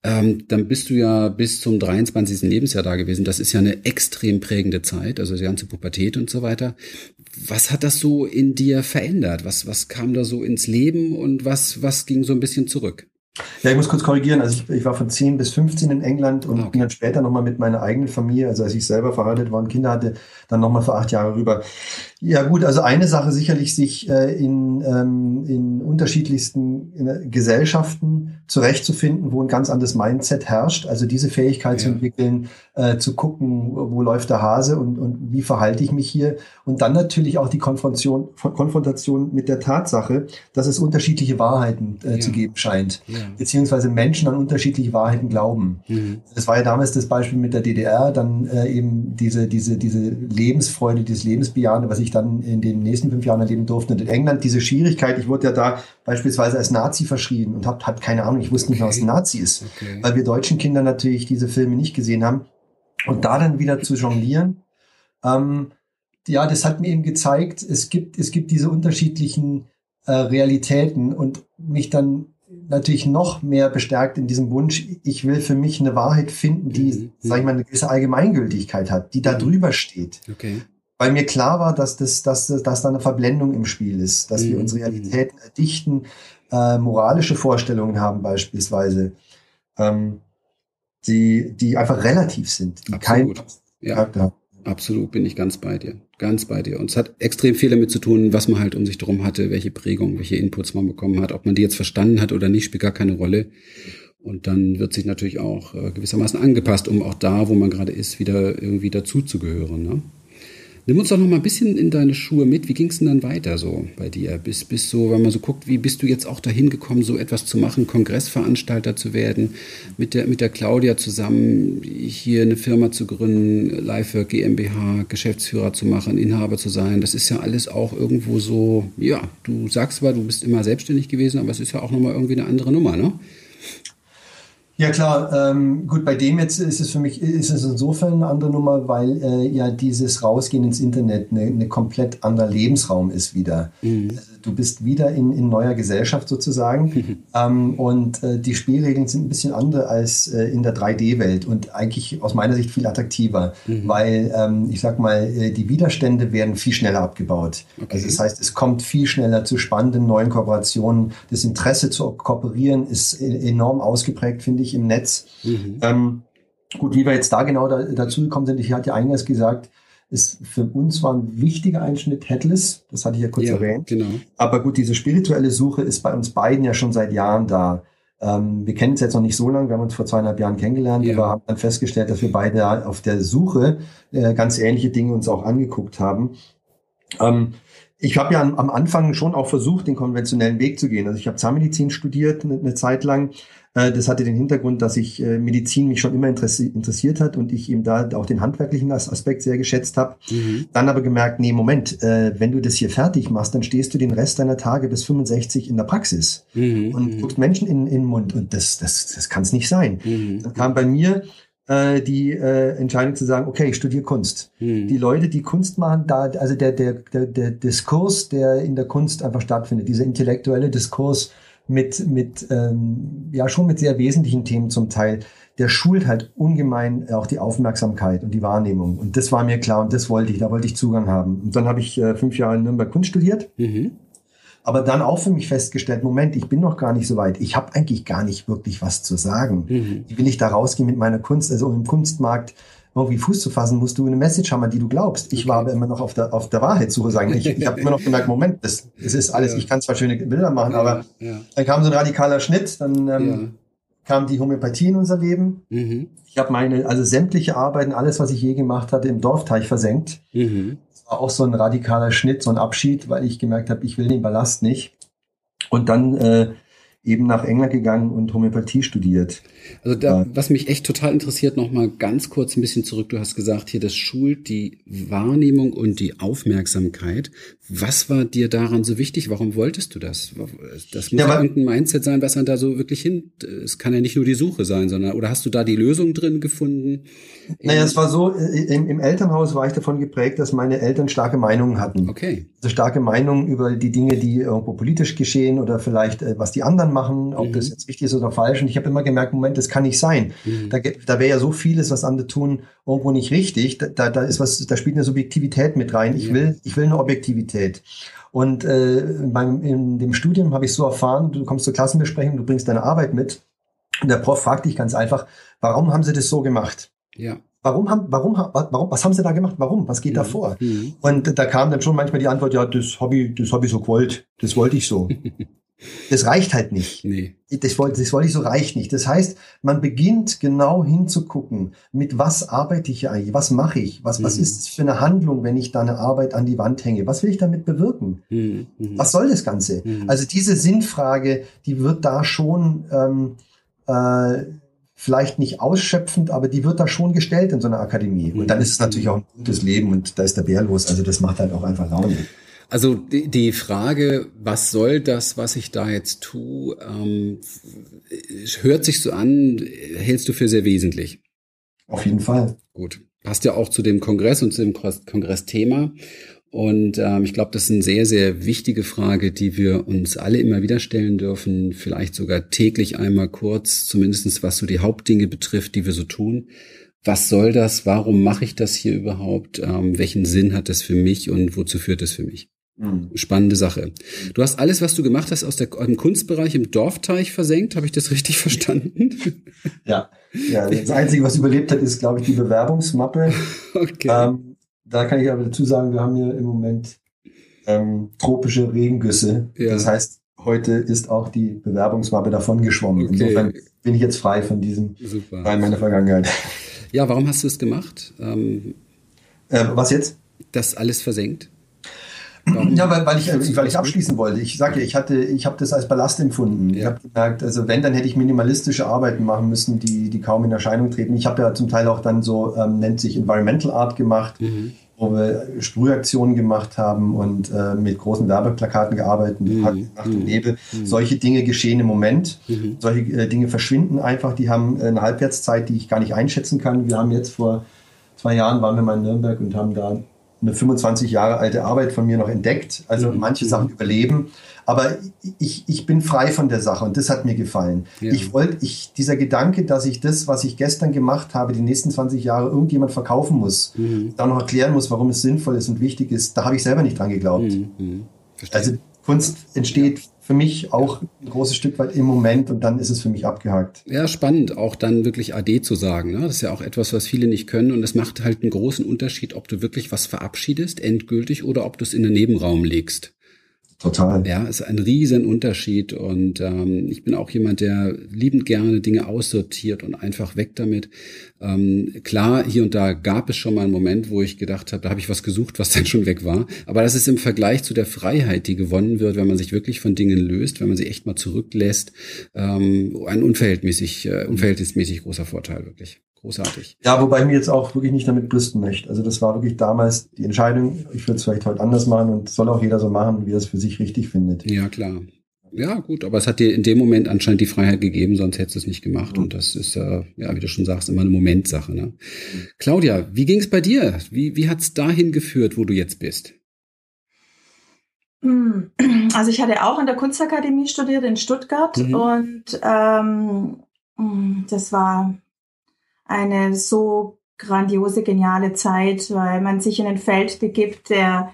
ähm, dann bist du ja bis zum 23. Lebensjahr da gewesen. Das ist ja eine extrem prägende Zeit, also die ganze Pubertät und so weiter. Was hat das so in dir verändert? Was, was kam da so ins Leben und was, was ging so ein bisschen zurück? Ja, ich muss kurz korrigieren. Also ich, ich war von 10 bis 15 in England und ah, okay. bin dann später nochmal mit meiner eigenen Familie, also als ich selber verheiratet war und Kinder hatte, dann nochmal für acht Jahre rüber. Ja gut, also eine Sache sicherlich, sich äh, in, ähm, in unterschiedlichsten in Gesellschaften zurechtzufinden, wo ein ganz anderes Mindset herrscht. Also diese Fähigkeit ja. zu entwickeln, äh, zu gucken, wo läuft der Hase und, und wie verhalte ich mich hier. Und dann natürlich auch die Konfrontation, Konfrontation mit der Tatsache, dass es unterschiedliche Wahrheiten äh, ja. zu geben scheint. Ja. Beziehungsweise Menschen an unterschiedliche Wahrheiten glauben. Mhm. Das war ja damals das Beispiel mit der DDR, dann äh, eben diese, diese, diese Lebensfreude, dieses Lebensbejahende, was ich dann in den nächsten fünf Jahren erleben durfte. Und in England diese Schwierigkeit, ich wurde ja da beispielsweise als Nazi verschrien und habe hab keine Ahnung, ich wusste nicht mehr, was ein Nazi ist, okay. weil wir deutschen Kinder natürlich diese Filme nicht gesehen haben. Und da dann wieder zu jonglieren, ähm, ja, das hat mir eben gezeigt, es gibt, es gibt diese unterschiedlichen äh, Realitäten und mich dann natürlich noch mehr bestärkt in diesem Wunsch, ich will für mich eine Wahrheit finden, die, mhm. sag ich mal, eine gewisse Allgemeingültigkeit hat, die da mhm. drüber steht. Okay weil mir klar war, dass, das, dass, dass da eine Verblendung im Spiel ist, dass mhm. wir unsere Realitäten erdichten, äh, moralische Vorstellungen haben beispielsweise. Ähm, die, die einfach relativ sind, die Absolut. kein ja. ja. Absolut, bin ich ganz bei dir. Ganz bei dir. Und es hat extrem viel damit zu tun, was man halt um sich drum hatte, welche Prägung, welche Inputs man bekommen hat. Ob man die jetzt verstanden hat oder nicht, spielt gar keine Rolle. Und dann wird sich natürlich auch äh, gewissermaßen angepasst, um auch da, wo man gerade ist, wieder irgendwie dazuzugehören. Ne? Nimm uns doch noch mal ein bisschen in deine Schuhe mit. Wie ging es denn dann weiter so bei dir? Bis, bis so, wenn man so guckt, wie bist du jetzt auch dahin gekommen, so etwas zu machen, Kongressveranstalter zu werden, mit der, mit der Claudia zusammen hier eine Firma zu gründen, Lifework GmbH, Geschäftsführer zu machen, Inhaber zu sein. Das ist ja alles auch irgendwo so, ja, du sagst zwar, du bist immer selbstständig gewesen, aber es ist ja auch nochmal irgendwie eine andere Nummer, ne? Ja klar, ähm, gut, bei dem jetzt ist es für mich, ist es insofern eine andere Nummer, weil äh, ja dieses Rausgehen ins Internet eine, eine komplett anderer Lebensraum ist wieder. Mhm. Du bist wieder in, in neuer Gesellschaft sozusagen ähm, und äh, die Spielregeln sind ein bisschen andere als äh, in der 3D-Welt und eigentlich aus meiner Sicht viel attraktiver, mhm. weil ähm, ich sag mal, äh, die Widerstände werden viel schneller abgebaut. Okay. Also das heißt, es kommt viel schneller zu spannenden neuen Kooperationen. Das Interesse zu kooperieren ist e-, enorm ausgeprägt, finde ich ich, im Netz. Mhm. Ähm, gut, wie wir jetzt da genau da, dazu gekommen sind, ich hatte ja eingangs gesagt, ist für uns war ein wichtiger Einschnitt Headless, das hatte ich ja kurz ja, erwähnt. Genau. Aber gut, diese spirituelle Suche ist bei uns beiden ja schon seit Jahren da. Ähm, wir kennen es jetzt noch nicht so lange, wir haben uns vor zweieinhalb Jahren kennengelernt, ja. aber haben dann festgestellt, dass wir beide auf der Suche äh, ganz ähnliche Dinge uns auch angeguckt haben. Ähm, ich habe ja am Anfang schon auch versucht, den konventionellen Weg zu gehen. Also ich habe Zahnmedizin studiert eine, eine Zeit lang, äh, das hatte den Hintergrund, dass ich äh, Medizin mich schon immer interessiert hat und ich eben da auch den handwerklichen Aspekt sehr geschätzt habe. Mhm. Dann aber gemerkt, nee, Moment, äh, wenn du das hier fertig machst, dann stehst du den Rest deiner Tage bis 65 in der Praxis mhm. und mhm. guckst Menschen in, in den Mund und das, das, das kann es nicht sein. Mhm. Dann kam bei mir äh, die äh, Entscheidung zu sagen, okay, ich studiere Kunst. Mhm. Die Leute, die Kunst machen, da, also der, der, der, der Diskurs, der in der Kunst einfach stattfindet, dieser intellektuelle Diskurs, mit, mit ähm, ja schon mit sehr wesentlichen Themen zum Teil, der schult halt ungemein auch die Aufmerksamkeit und die Wahrnehmung. Und das war mir klar und das wollte ich, da wollte ich Zugang haben. Und dann habe ich äh, fünf Jahre in Nürnberg Kunst studiert. Mhm. Aber dann auch für mich festgestellt, Moment, ich bin noch gar nicht so weit. Ich habe eigentlich gar nicht wirklich was zu sagen. Mhm. Wie will ich da rausgehen mit meiner Kunst? Also im Kunstmarkt irgendwie Fuß zu fassen, musst du eine Message haben, an die du glaubst. Ich war aber immer noch auf der, auf der Wahrheitssuche, sagen. Ich, ich habe immer noch gemerkt, Moment, das, das ist alles, ja. ich kann zwar schöne Bilder machen, ja, aber ja. dann kam so ein radikaler Schnitt, dann ähm, kam die Homöopathie in unser Leben. Mhm. Ich habe meine, also sämtliche Arbeiten, alles, was ich je gemacht hatte, im Dorfteich versenkt. Mhm. War auch so ein radikaler Schnitt, so ein Abschied, weil ich gemerkt habe, ich will den Ballast nicht. Und dann äh, eben nach England gegangen und Homöopathie studiert. Also da, was mich echt total interessiert, noch mal ganz kurz ein bisschen zurück. Du hast gesagt, hier das schult die Wahrnehmung und die Aufmerksamkeit. Was war dir daran so wichtig? Warum wolltest du das? Das muss ja, ja irgendein Mindset sein, was dann da so wirklich hin. Es kann ja nicht nur die Suche sein, sondern oder hast du da die Lösung drin gefunden? Naja, es war so, äh, im, im Elternhaus war ich davon geprägt, dass meine Eltern starke Meinungen hatten. Okay. Also starke Meinungen über die Dinge, die irgendwo politisch geschehen oder vielleicht äh, was die anderen machen, ob mhm. das jetzt richtig ist oder falsch. Und ich habe immer gemerkt, Moment, das kann nicht sein. Mhm. Da, da wäre ja so vieles, was andere tun, irgendwo nicht richtig. Da, da, da ist was, da spielt eine Subjektivität mit rein. Ich ja. will, ich will eine Objektivität. Und äh, beim, in dem Studium habe ich so erfahren, du kommst zur Klassenbesprechung, du bringst deine Arbeit mit. Und der Prof fragt dich ganz einfach, warum haben sie das so gemacht? Ja. Warum haben, warum, warum, was haben sie da gemacht? Warum? Was geht mhm. da vor? Mhm. Und da kam dann schon manchmal die Antwort, ja, das Hobby, das Hobby so gewollt, das wollte ich so. Das reicht halt nicht. Nee. Das wollte, das wollte ich so reicht nicht. Das heißt, man beginnt genau hinzugucken, mit was arbeite ich eigentlich, was mache ich, was, mhm. was ist es für eine Handlung, wenn ich da eine Arbeit an die Wand hänge, was will ich damit bewirken, mhm. mhm. was soll das Ganze? Mhm. Also diese Sinnfrage, die wird da schon ähm, äh, vielleicht nicht ausschöpfend, aber die wird da schon gestellt in so einer Akademie. Und dann ist es natürlich auch ein gutes Leben und da ist der Bär los. Also das macht halt auch einfach Laune. Also die, die Frage, was soll das, was ich da jetzt tue, ähm, hört sich so an, hältst du für sehr wesentlich? Auf jeden Fall. Gut. Passt ja auch zu dem Kongress und zu dem Kongressthema. Und ähm, ich glaube, das ist eine sehr, sehr wichtige Frage, die wir uns alle immer wieder stellen dürfen, vielleicht sogar täglich einmal kurz, zumindestens was so die Hauptdinge betrifft, die wir so tun was soll das, warum mache ich das hier überhaupt, ähm, welchen Sinn hat das für mich und wozu führt es für mich? Mhm. Spannende Sache. Du hast alles, was du gemacht hast, aus, der, dem Kunstbereich im Dorfteich versenkt. Habe ich das richtig verstanden? Ja. ja, das Einzige, was überlebt hat, ist, glaube ich, die Bewerbungsmappe. Okay. Ähm, da kann ich aber dazu sagen, wir haben hier im Moment ähm, tropische Regengüsse. Ja. Das heißt, heute ist auch die Bewerbungsmappe davon geschwommen. Okay. Insofern bin ich jetzt frei von diesem Super. Teil meiner Vergangenheit. Ja, warum hast du es gemacht? Ähm, äh, was jetzt? Das alles versenkt? Ja, weil, weil, ich, weil ich abschließen wollte. Ich sage ja, ich hatte, ich habe das als Ballast empfunden. Ja. Ich habe gemerkt, also wenn, dann hätte ich minimalistische Arbeiten machen müssen, die, die kaum in Erscheinung treten. Ich habe ja zum Teil auch dann so, ähm, nennt sich Environmental Art gemacht, mhm. wo wir Sprühaktionen gemacht haben und äh, mit großen Werbeplakaten gearbeitet, mhm. Nacht und mhm. Nebel. Mhm. Solche Dinge geschehen im Moment. Mhm. Solche äh, Dinge verschwinden einfach. Die haben eine Halbwertszeit, die ich gar nicht einschätzen kann. Wir haben jetzt vor zwei Jahren waren wir mal in Nürnberg und haben da eine 25 Jahre alte Arbeit von mir noch entdeckt. Also mhm. manche Sachen überleben. Aber ich, ich bin frei von der Sache und das hat mir gefallen. Ja. Ich wollte, ich, dieser Gedanke, dass ich das, was ich gestern gemacht habe, die nächsten 20 Jahre irgendjemand verkaufen muss, mhm. da noch erklären muss, warum es sinnvoll ist und wichtig ist, da habe ich selber nicht dran geglaubt. Mhm. mhm. Also Kunst entsteht für mich auch ein großes Stück weit im Moment und dann ist es für mich abgehakt. Ja, spannend, auch dann wirklich AD zu sagen. Ne? Das ist ja auch etwas, was viele nicht können und es macht halt einen großen Unterschied, ob du wirklich was verabschiedest, endgültig, oder ob du es in den Nebenraum legst. Total. Ja, ist ein riesen Unterschied und ähm, ich bin auch jemand, der liebend gerne Dinge aussortiert und einfach weg damit. Ähm, klar, hier und da gab es schon mal einen Moment, wo ich gedacht habe, da habe ich was gesucht, was dann schon weg war. Aber das ist im Vergleich zu der Freiheit, die gewonnen wird, wenn man sich wirklich von Dingen löst, wenn man sie echt mal zurücklässt, ähm, ein unverhältnismäßig, äh, unverhältnismäßig großer Vorteil wirklich großartig. Ja, wobei ich mir jetzt auch wirklich nicht damit brüsten möchte. Also das war wirklich damals die Entscheidung. Ich würde es vielleicht heute anders machen und soll auch jeder so machen, wie er es für sich richtig findet. Ja, klar. Ja, gut, aber es hat dir in dem Moment anscheinend die Freiheit gegeben, sonst hättest du es nicht gemacht. Mhm. Und das ist, äh, ja, wie du schon sagst, immer eine Momentsache. Ne? Mhm. Claudia, wie ging es bei dir? Wie, wie hat es dahin geführt, wo du jetzt bist? Hm, also ich hatte auch in der Kunstakademie studiert in Stuttgart mhm. und ähm, hm, das war eine so grandiose, geniale Zeit, weil man sich in ein Feld begibt, der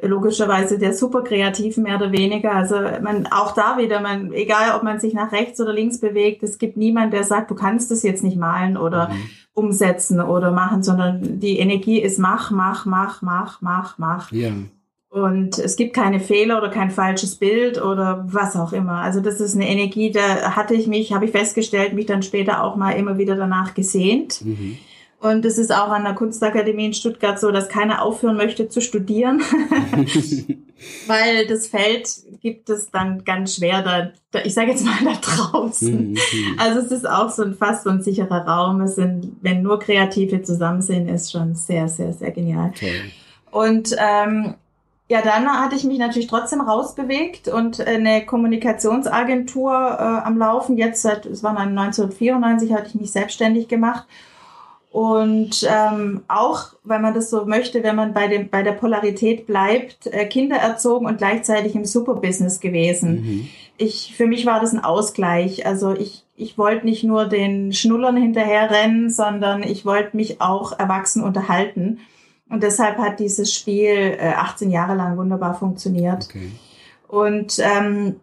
logischerweise der super kreativ mehr oder weniger. Also man auch da wieder, man egal ob man sich nach rechts oder links bewegt, es gibt niemand, der sagt, du kannst das jetzt nicht malen oder mhm. umsetzen oder machen, sondern die Energie ist mach, mach, mach, mach, mach, mach. Ja. Und es gibt keine Fehler oder kein falsches Bild oder was auch immer. Also das ist eine Energie, da hatte ich mich, habe ich festgestellt, mich dann später auch mal immer wieder danach gesehnt. Mhm. Und es ist auch an der Kunstakademie in Stuttgart so, dass keiner aufhören möchte zu studieren, weil das Feld gibt es dann ganz schwer da, da ich sage jetzt mal da draußen. Mhm. Also es ist auch so ein fast so ein sicherer Raum. Es sind, wenn nur Kreative zusammen sind, ist schon sehr, sehr, sehr genial. Okay. Und ähm, ja, dann hatte ich mich natürlich trotzdem rausbewegt und eine Kommunikationsagentur äh, am Laufen. Jetzt seit, es war dann 1994, hatte ich mich selbstständig gemacht. Und ähm, auch, wenn man das so möchte, wenn man bei, dem, bei der Polarität bleibt, äh, Kinder erzogen und gleichzeitig im Superbusiness gewesen. Mhm. Ich, für mich war das ein Ausgleich. Also ich, ich wollte nicht nur den Schnullern hinterherrennen, sondern ich wollte mich auch erwachsen unterhalten. Und deshalb hat dieses Spiel äh, 18 Jahre lang wunderbar funktioniert. Okay. Und ähm,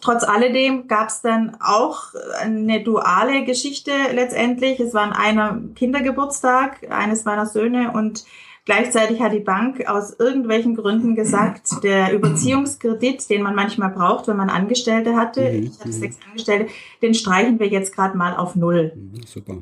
trotz alledem gab es dann auch eine duale Geschichte letztendlich. Es war an einem Kindergeburtstag eines meiner Söhne und gleichzeitig hat die Bank aus irgendwelchen Gründen gesagt, der Überziehungskredit, den man manchmal braucht, wenn man Angestellte hatte, mhm. ich hatte sechs Angestellte, den streichen wir jetzt gerade mal auf null. Mhm, super.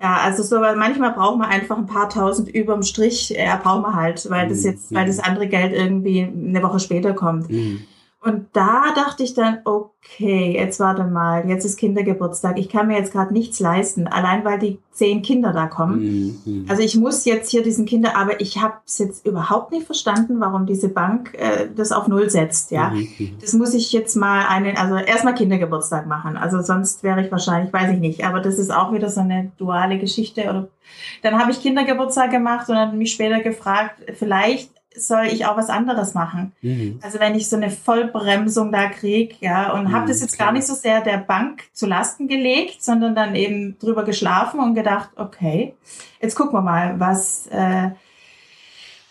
Ja, also so, weil manchmal braucht man einfach ein paar tausend überm Strich, ja, braucht man halt, weil das mhm. jetzt, weil das andere Geld irgendwie eine Woche später kommt. Mhm. Und da dachte ich dann, okay, jetzt warte mal, jetzt ist Kindergeburtstag. Ich kann mir jetzt gerade nichts leisten, allein weil die zehn Kinder da kommen. Mhm, mhm. Also ich muss jetzt hier diesen Kinder, aber ich habe es jetzt überhaupt nicht verstanden, warum diese Bank äh, das auf Null setzt. Ja, mhm, mhm. das muss ich jetzt mal einen, also erstmal Kindergeburtstag machen. Also sonst wäre ich wahrscheinlich, weiß ich nicht. Aber das ist auch wieder so eine duale Geschichte. Oder dann habe ich Kindergeburtstag gemacht und dann mich später gefragt, vielleicht soll ich auch was anderes machen. Mhm. Also wenn ich so eine Vollbremsung da kriege, ja, und mhm, habe das jetzt gar nicht so sehr der Bank zu Lasten gelegt, sondern dann eben drüber geschlafen und gedacht, okay, jetzt gucken wir mal, was, äh,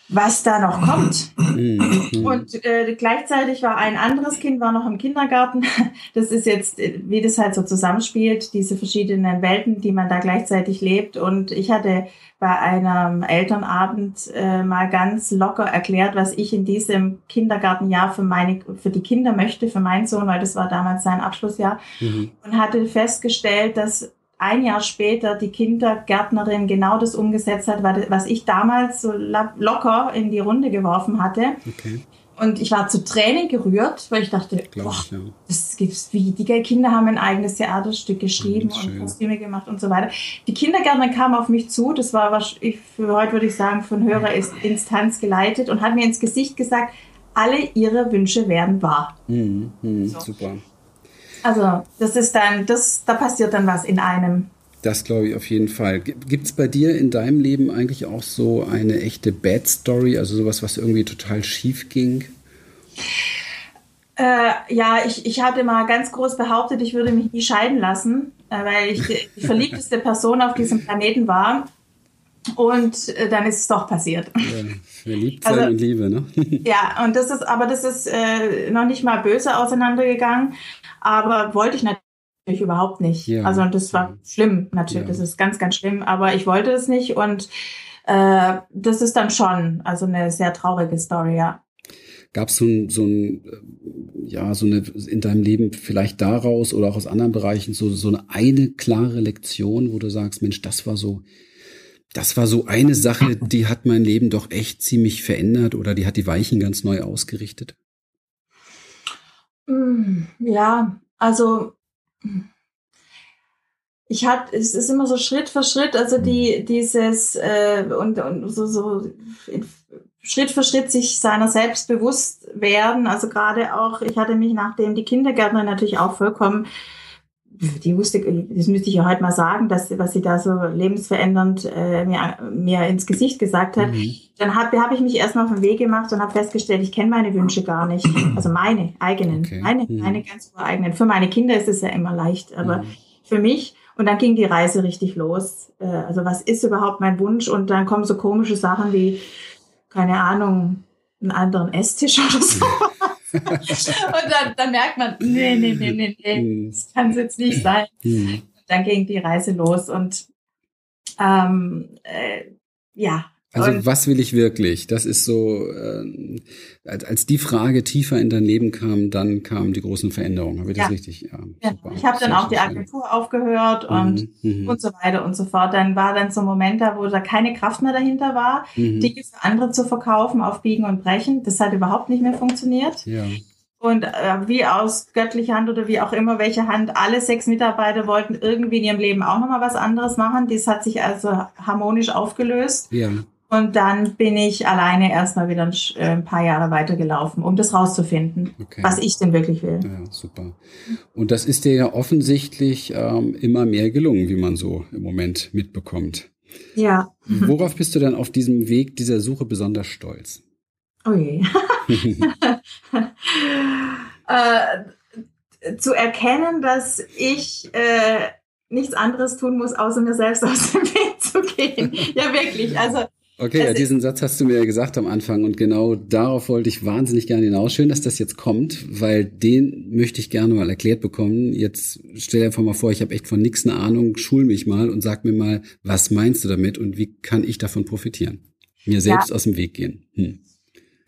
was da noch kommt. Mhm. Und äh, gleichzeitig war ein anderes Kind, war noch im Kindergarten. Das ist jetzt, äh, wie das halt so zusammenspielt, diese verschiedenen Welten, die man da gleichzeitig lebt. Und ich hatte bei einem Elternabend äh, mal ganz locker erklärt, was ich in diesem Kindergartenjahr für meine, für die Kinder möchte, für meinen Sohn, weil das war damals sein Abschlussjahr. Mhm. Und hatte festgestellt, dass ein Jahr später die Kindergärtnerin genau das umgesetzt hat, was ich damals so locker in die Runde geworfen hatte. Okay. Und ich war zu Tränen gerührt, weil ich dachte, boah, ich, ja. das gibt's wie. Die Kinder haben ein eigenes Theaterstück geschrieben oh, und Kostüme gemacht und so weiter. Die Kindergärtnerin kam auf mich zu, das war was ich für heute würde ich sagen von höherer Instanz geleitet und hat mir ins Gesicht gesagt, alle ihre Wünsche werden wahr. Mhm, mh, so. Super. Also das ist dann, das, da passiert dann was in einem. Das glaube ich auf jeden Fall. Gibt es bei dir in deinem Leben eigentlich auch so eine echte Bad Story, also sowas, was irgendwie total schief ging? Äh, ja, ich, ich hatte mal ganz groß behauptet, ich würde mich nie scheiden lassen, äh, weil ich die, verliebteste Person auf diesem Planeten war. Und äh, dann ist es doch passiert. Ja, verliebt sein also, und Liebe, ne? ja, und das ist, aber das ist äh, noch nicht mal böse auseinandergegangen aber wollte ich natürlich überhaupt nicht. Ja. Also das war schlimm, natürlich. Ja. Das ist ganz, ganz schlimm, aber ich wollte es nicht und äh, das ist dann schon also eine sehr traurige Story, ja. Gab es so ein, so ein, ja, so eine in deinem Leben vielleicht daraus oder auch aus anderen Bereichen so, so eine, eine klare Lektion, wo du sagst, Mensch, das war so, das war so eine Sache, die hat mein Leben doch echt ziemlich verändert oder die hat die Weichen ganz neu ausgerichtet? Hm, ja, also ich hatte, es ist immer so Schritt für Schritt, also die, dieses äh, und, und so, so Schritt für Schritt sich seiner selbst bewusst werden. Also gerade auch, ich hatte mich nachdem die Kindergärtnerin natürlich auch vollkommen die wusste, das müsste ich ja heute mal sagen, dass, was sie da so lebensverändernd äh, mir, mir ins Gesicht gesagt hat. Mhm. Dann habe hab ich mich erstmal auf den Weg gemacht und habe festgestellt, ich kenne meine Wünsche gar nicht. Also meine eigenen, okay. meine, mhm. meine ganz eigenen. Für meine Kinder ist es ja immer leicht, aber mhm. für mich. Und dann ging die Reise richtig los. Äh, also was ist überhaupt mein Wunsch? Und dann kommen so komische Sachen wie, keine Ahnung, einen anderen Esstisch oder so. und dann, dann, merkt man, nee, nee, nee, nee, nee, das kann es jetzt nicht sein. Hm. Dann ging die Reise los und ähm, äh, ja, also und was will ich wirklich? Das ist so, äh, als, als die Frage tiefer in dein Leben kam, dann kamen die großen Veränderungen. Habe ich ja. das richtig? Ja, ja. Ich habe dann auch die Agentur aufgehört und, mhm. und so weiter und so fort. Dann war dann so ein Moment da, wo da keine Kraft mehr dahinter war, mhm. Dinge für andere zu verkaufen, auf Biegen und Brechen. Das hat überhaupt nicht mehr funktioniert. Ja. Und äh, wie aus göttlicher Hand oder wie auch immer, welche Hand, alle sechs Mitarbeiter wollten irgendwie in ihrem Leben auch nochmal was anderes machen. Das hat sich also harmonisch aufgelöst. Ja. Und dann bin ich alleine erstmal wieder ein, äh, ein paar Jahre weitergelaufen, um das rauszufinden, okay. was ich denn wirklich will. Ja, super. Und das ist dir ja offensichtlich ähm, immer mehr gelungen, wie man so im Moment mitbekommt. Ja. Worauf bist du dann auf diesem Weg dieser Suche besonders stolz? Oh je. äh, zu erkennen, dass ich äh, nichts anderes tun muss, außer mir selbst aus dem Weg zu gehen. Ja, wirklich. Also Okay, ja, diesen Satz hast du mir ja gesagt am Anfang und genau darauf wollte ich wahnsinnig gerne hinaus. Schön, dass das jetzt kommt, weil den möchte ich gerne mal erklärt bekommen. Jetzt stell dir einfach mal vor, ich habe echt von nichts eine Ahnung, schul mich mal und sag mir mal, was meinst du damit und wie kann ich davon profitieren? Mir selbst ja. aus dem Weg gehen. Hm.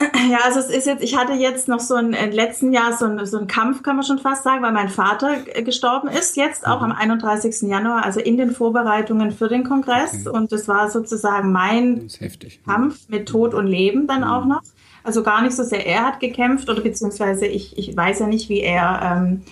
Ja, also es ist jetzt, ich hatte jetzt noch so ein, im letzten Jahr so ein, so ein Kampf, kann man schon fast sagen, weil mein Vater gestorben ist, jetzt auch mhm. am 31. Januar, also in den Vorbereitungen für den Kongress. Okay. Und das war sozusagen mein heftig, Kampf mit Tod und Leben dann mhm. auch noch. Also gar nicht so sehr er hat gekämpft oder beziehungsweise ich, ich weiß ja nicht, wie er, ähm,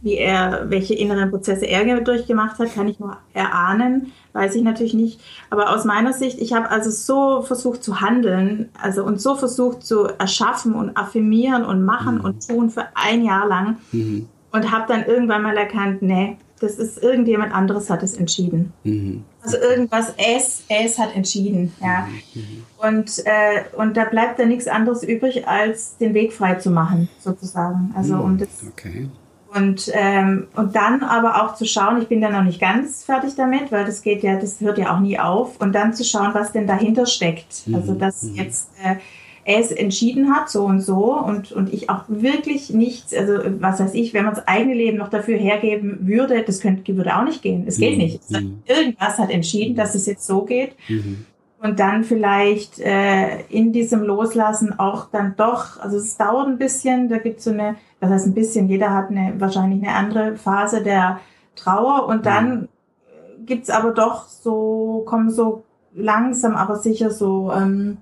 wie er, welche inneren Prozesse er durchgemacht hat, kann ich nur erahnen weiß ich natürlich nicht. Aber aus meiner Sicht, ich habe also so versucht zu handeln, also und so versucht zu erschaffen und affirmieren und machen mhm. und tun für ein Jahr lang mhm. und habe dann irgendwann mal erkannt, nee, das ist irgendjemand anderes hat es entschieden. Mhm. Also irgendwas, es, es hat entschieden, ja. Mhm. Mhm. Und, äh, und da bleibt dann nichts anderes übrig, als den Weg frei zu machen, sozusagen. Also um das. Okay Und, ähm, und dann aber auch zu schauen, ich bin da noch nicht ganz fertig damit, weil das geht ja, das hört ja auch nie auf. Und dann zu schauen, was denn dahinter steckt. Mhm. Also, dass mhm. jetzt äh, er es entschieden hat, so und so, und, und ich auch wirklich nichts, also was weiß ich, wenn man das eigene Leben noch dafür hergeben würde, das könnte, würde auch nicht gehen. Es geht mhm. nicht. Mhm. Irgendwas hat entschieden, dass es jetzt so geht. Mhm und dann vielleicht äh, in diesem Loslassen auch dann doch, also es dauert ein bisschen, da gibt es so eine, das heißt ein bisschen, jeder hat eine wahrscheinlich eine andere Phase der Trauer und dann mhm. gibt's aber doch so, kommen so langsam, aber sicher so, ähm,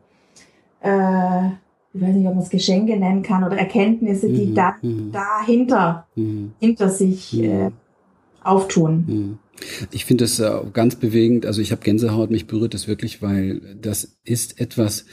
äh, ich weiß nicht, ob man es Geschenke nennen kann oder Erkenntnisse, die mhm. da, mhm. dahinter, mhm. hinter sich mhm. äh, auftun. Ich finde das äh, ganz bewegend. Also ich habe Gänsehaut, mich berührt das wirklich, weil das ist etwas,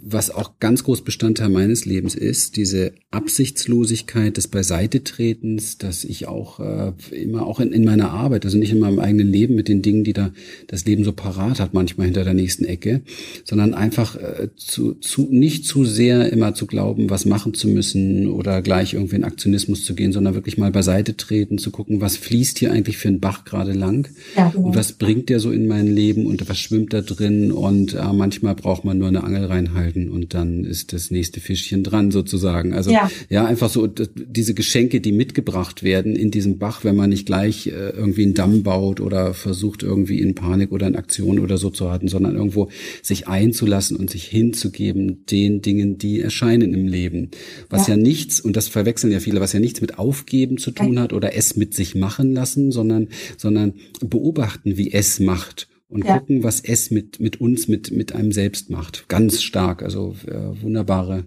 was auch ganz groß Bestandteil meines Lebens ist, diese Absichtslosigkeit des Beiseitetretens, dass ich auch äh, immer auch in, in meiner Arbeit, also nicht in meinem eigenen Leben mit den Dingen, die da das Leben so parat hat, manchmal hinter der nächsten Ecke, sondern einfach äh, zu, zu nicht zu sehr immer zu glauben, was machen zu müssen oder gleich irgendwie in Aktionismus zu gehen, sondern wirklich mal beiseite treten, zu gucken, was fließt hier eigentlich für ein Bach gerade lang ja, genau. und was bringt der so in mein Leben und was schwimmt da drin und äh, manchmal braucht man nur eine Angel reinhalten halten und dann ist das nächste Fischchen dran sozusagen. Also ja, ja einfach so diese Geschenke, die mitgebracht werden in diesem Bach, wenn man nicht gleich äh, irgendwie einen Damm baut oder versucht irgendwie in Panik oder in Aktion oder so zu halten, sondern irgendwo sich einzulassen und sich hinzugeben den Dingen, die erscheinen im Leben. Was ja, ja nichts, und das verwechseln ja viele, was ja nichts mit Aufgeben zu tun hat oder es mit sich machen lassen, sondern, sondern beobachten, wie es macht und ja. gucken, was es mit, mit uns, mit, mit einem selbst macht. Ganz stark, also äh, wunderbare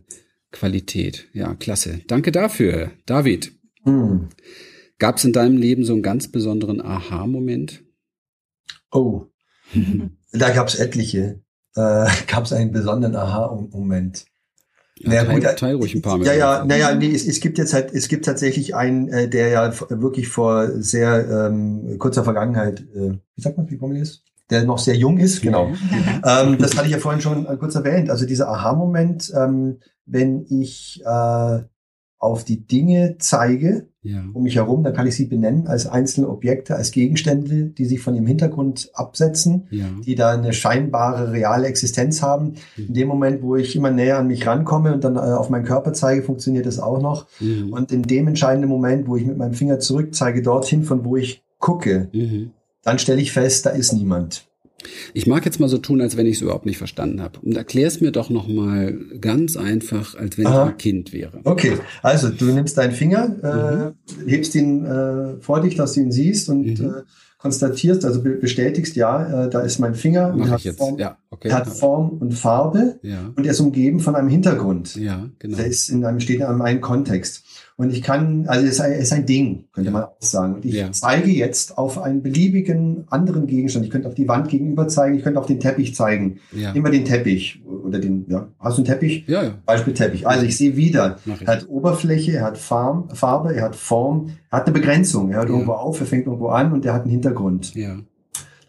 Qualität. Ja, klasse. Danke dafür, David. Hm. Gab es in deinem Leben so einen ganz besonderen Aha-Moment? Oh, da gab es etliche. Äh, gab es einen besonderen Aha-Moment. Ja, naja, teil, gut, äh, teil ruhig ein paar mehr. Ja, ja, naja, nee, es, es gibt jetzt halt, es gibt tatsächlich einen, äh, der ja wirklich vor sehr ähm, kurzer Vergangenheit, äh, wie sagt man, wie formuliert ist? Der noch sehr jung ist, genau. ähm, das hatte ich ja vorhin schon äh, kurz erwähnt. Also dieser Aha-Moment, ähm, wenn ich äh, auf die Dinge zeige ja. um mich herum, dann kann ich sie benennen als einzelne Objekte, als Gegenstände, die sich von ihrem Hintergrund absetzen, ja. die da eine scheinbare reale Existenz haben. Mhm. In dem Moment, wo ich immer näher an mich rankomme und dann äh, auf meinen Körper zeige, funktioniert das auch noch. Mhm. Und in dem entscheidenden Moment, wo ich mit meinem Finger zurück zeige, dorthin, von wo ich gucke, mhm dann stelle ich fest, da ist niemand. Ich mag jetzt mal so tun, als wenn ich es überhaupt nicht verstanden habe. Und erklär es mir doch noch mal ganz einfach, als wenn Aha. ich ein Kind wäre. Okay, also du nimmst deinen Finger, äh, mhm. hebst ihn äh, vor dich, dass du ihn siehst und mhm. äh, konstatierst, also bestätigst, ja, äh, da ist mein Finger. Mach ich jetzt. Form, ja, okay. Hat Form und Farbe ja. und er ist umgeben von einem Hintergrund. Ja, genau. Der ist in einem, steht in einem Kontext. Und ich kann, also es ist ein, es ist ein Ding, könnte man auch sagen. Und ich ja. zeige jetzt auf einen beliebigen anderen Gegenstand. Ich könnte auf die Wand gegenüber zeigen, ich könnte auf den Teppich zeigen. Ja. Immer den Teppich oder den, ja, hast du einen Teppich? Ja, ja. Beispiel Teppich. Also ich sehe wieder, er hat Oberfläche, er hat Farm, Farbe, er hat Form, er hat eine Begrenzung. Er hört ja. irgendwo auf, er fängt irgendwo an und er hat einen Hintergrund. Ja.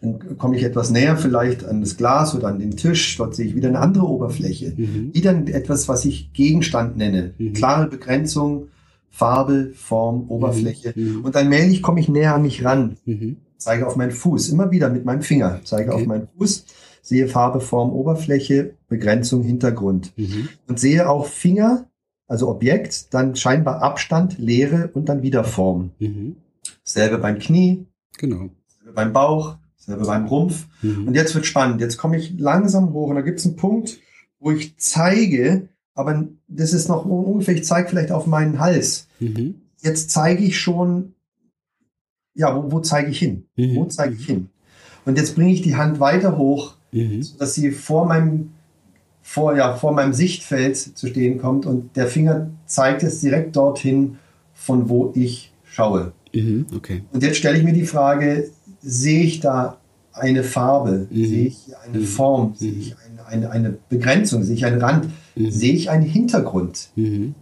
Dann komme ich etwas näher, vielleicht an das Glas oder an den Tisch. Dort sehe ich wieder eine andere Oberfläche. Mhm. Wieder etwas, was ich Gegenstand nenne. Mhm. Klare Begrenzung, Farbe, Form, Oberfläche. Mhm. Und allmählich komme ich näher an mich ran. Mhm. Zeige auf meinen Fuß, immer wieder mit meinem Finger. Zeige okay. auf meinen Fuß, sehe Farbe, Form, Oberfläche, Begrenzung, Hintergrund. Mhm. Und sehe auch Finger, also Objekt, dann scheinbar Abstand, Leere und dann wieder Form. Mhm. Selbe beim Knie. Genau. Selbe beim Bauch, selbe beim Rumpf. Mhm. Und jetzt wird spannend. Jetzt komme ich langsam hoch und da gibt es einen Punkt, wo ich zeige, aber das ist noch ungefähr, ich zeige vielleicht auf meinen Hals. Mhm. Jetzt zeige ich schon, ja, wo, wo zeige ich hin? Mhm. Wo zeige ich hin? Und jetzt bringe ich die Hand weiter hoch, mhm. sodass sie vor meinem, vor, ja, vor meinem Sichtfeld zu stehen kommt und der Finger zeigt es direkt dorthin, von wo ich schaue. Mhm. Okay. Und jetzt stelle ich mir die Frage, sehe ich da eine Farbe? Mhm. Sehe ich eine mhm. Form? Sehe ich eine, eine, eine Begrenzung? Sehe ich einen Rand? Mhm. sehe ich einen Hintergrund. Mhm.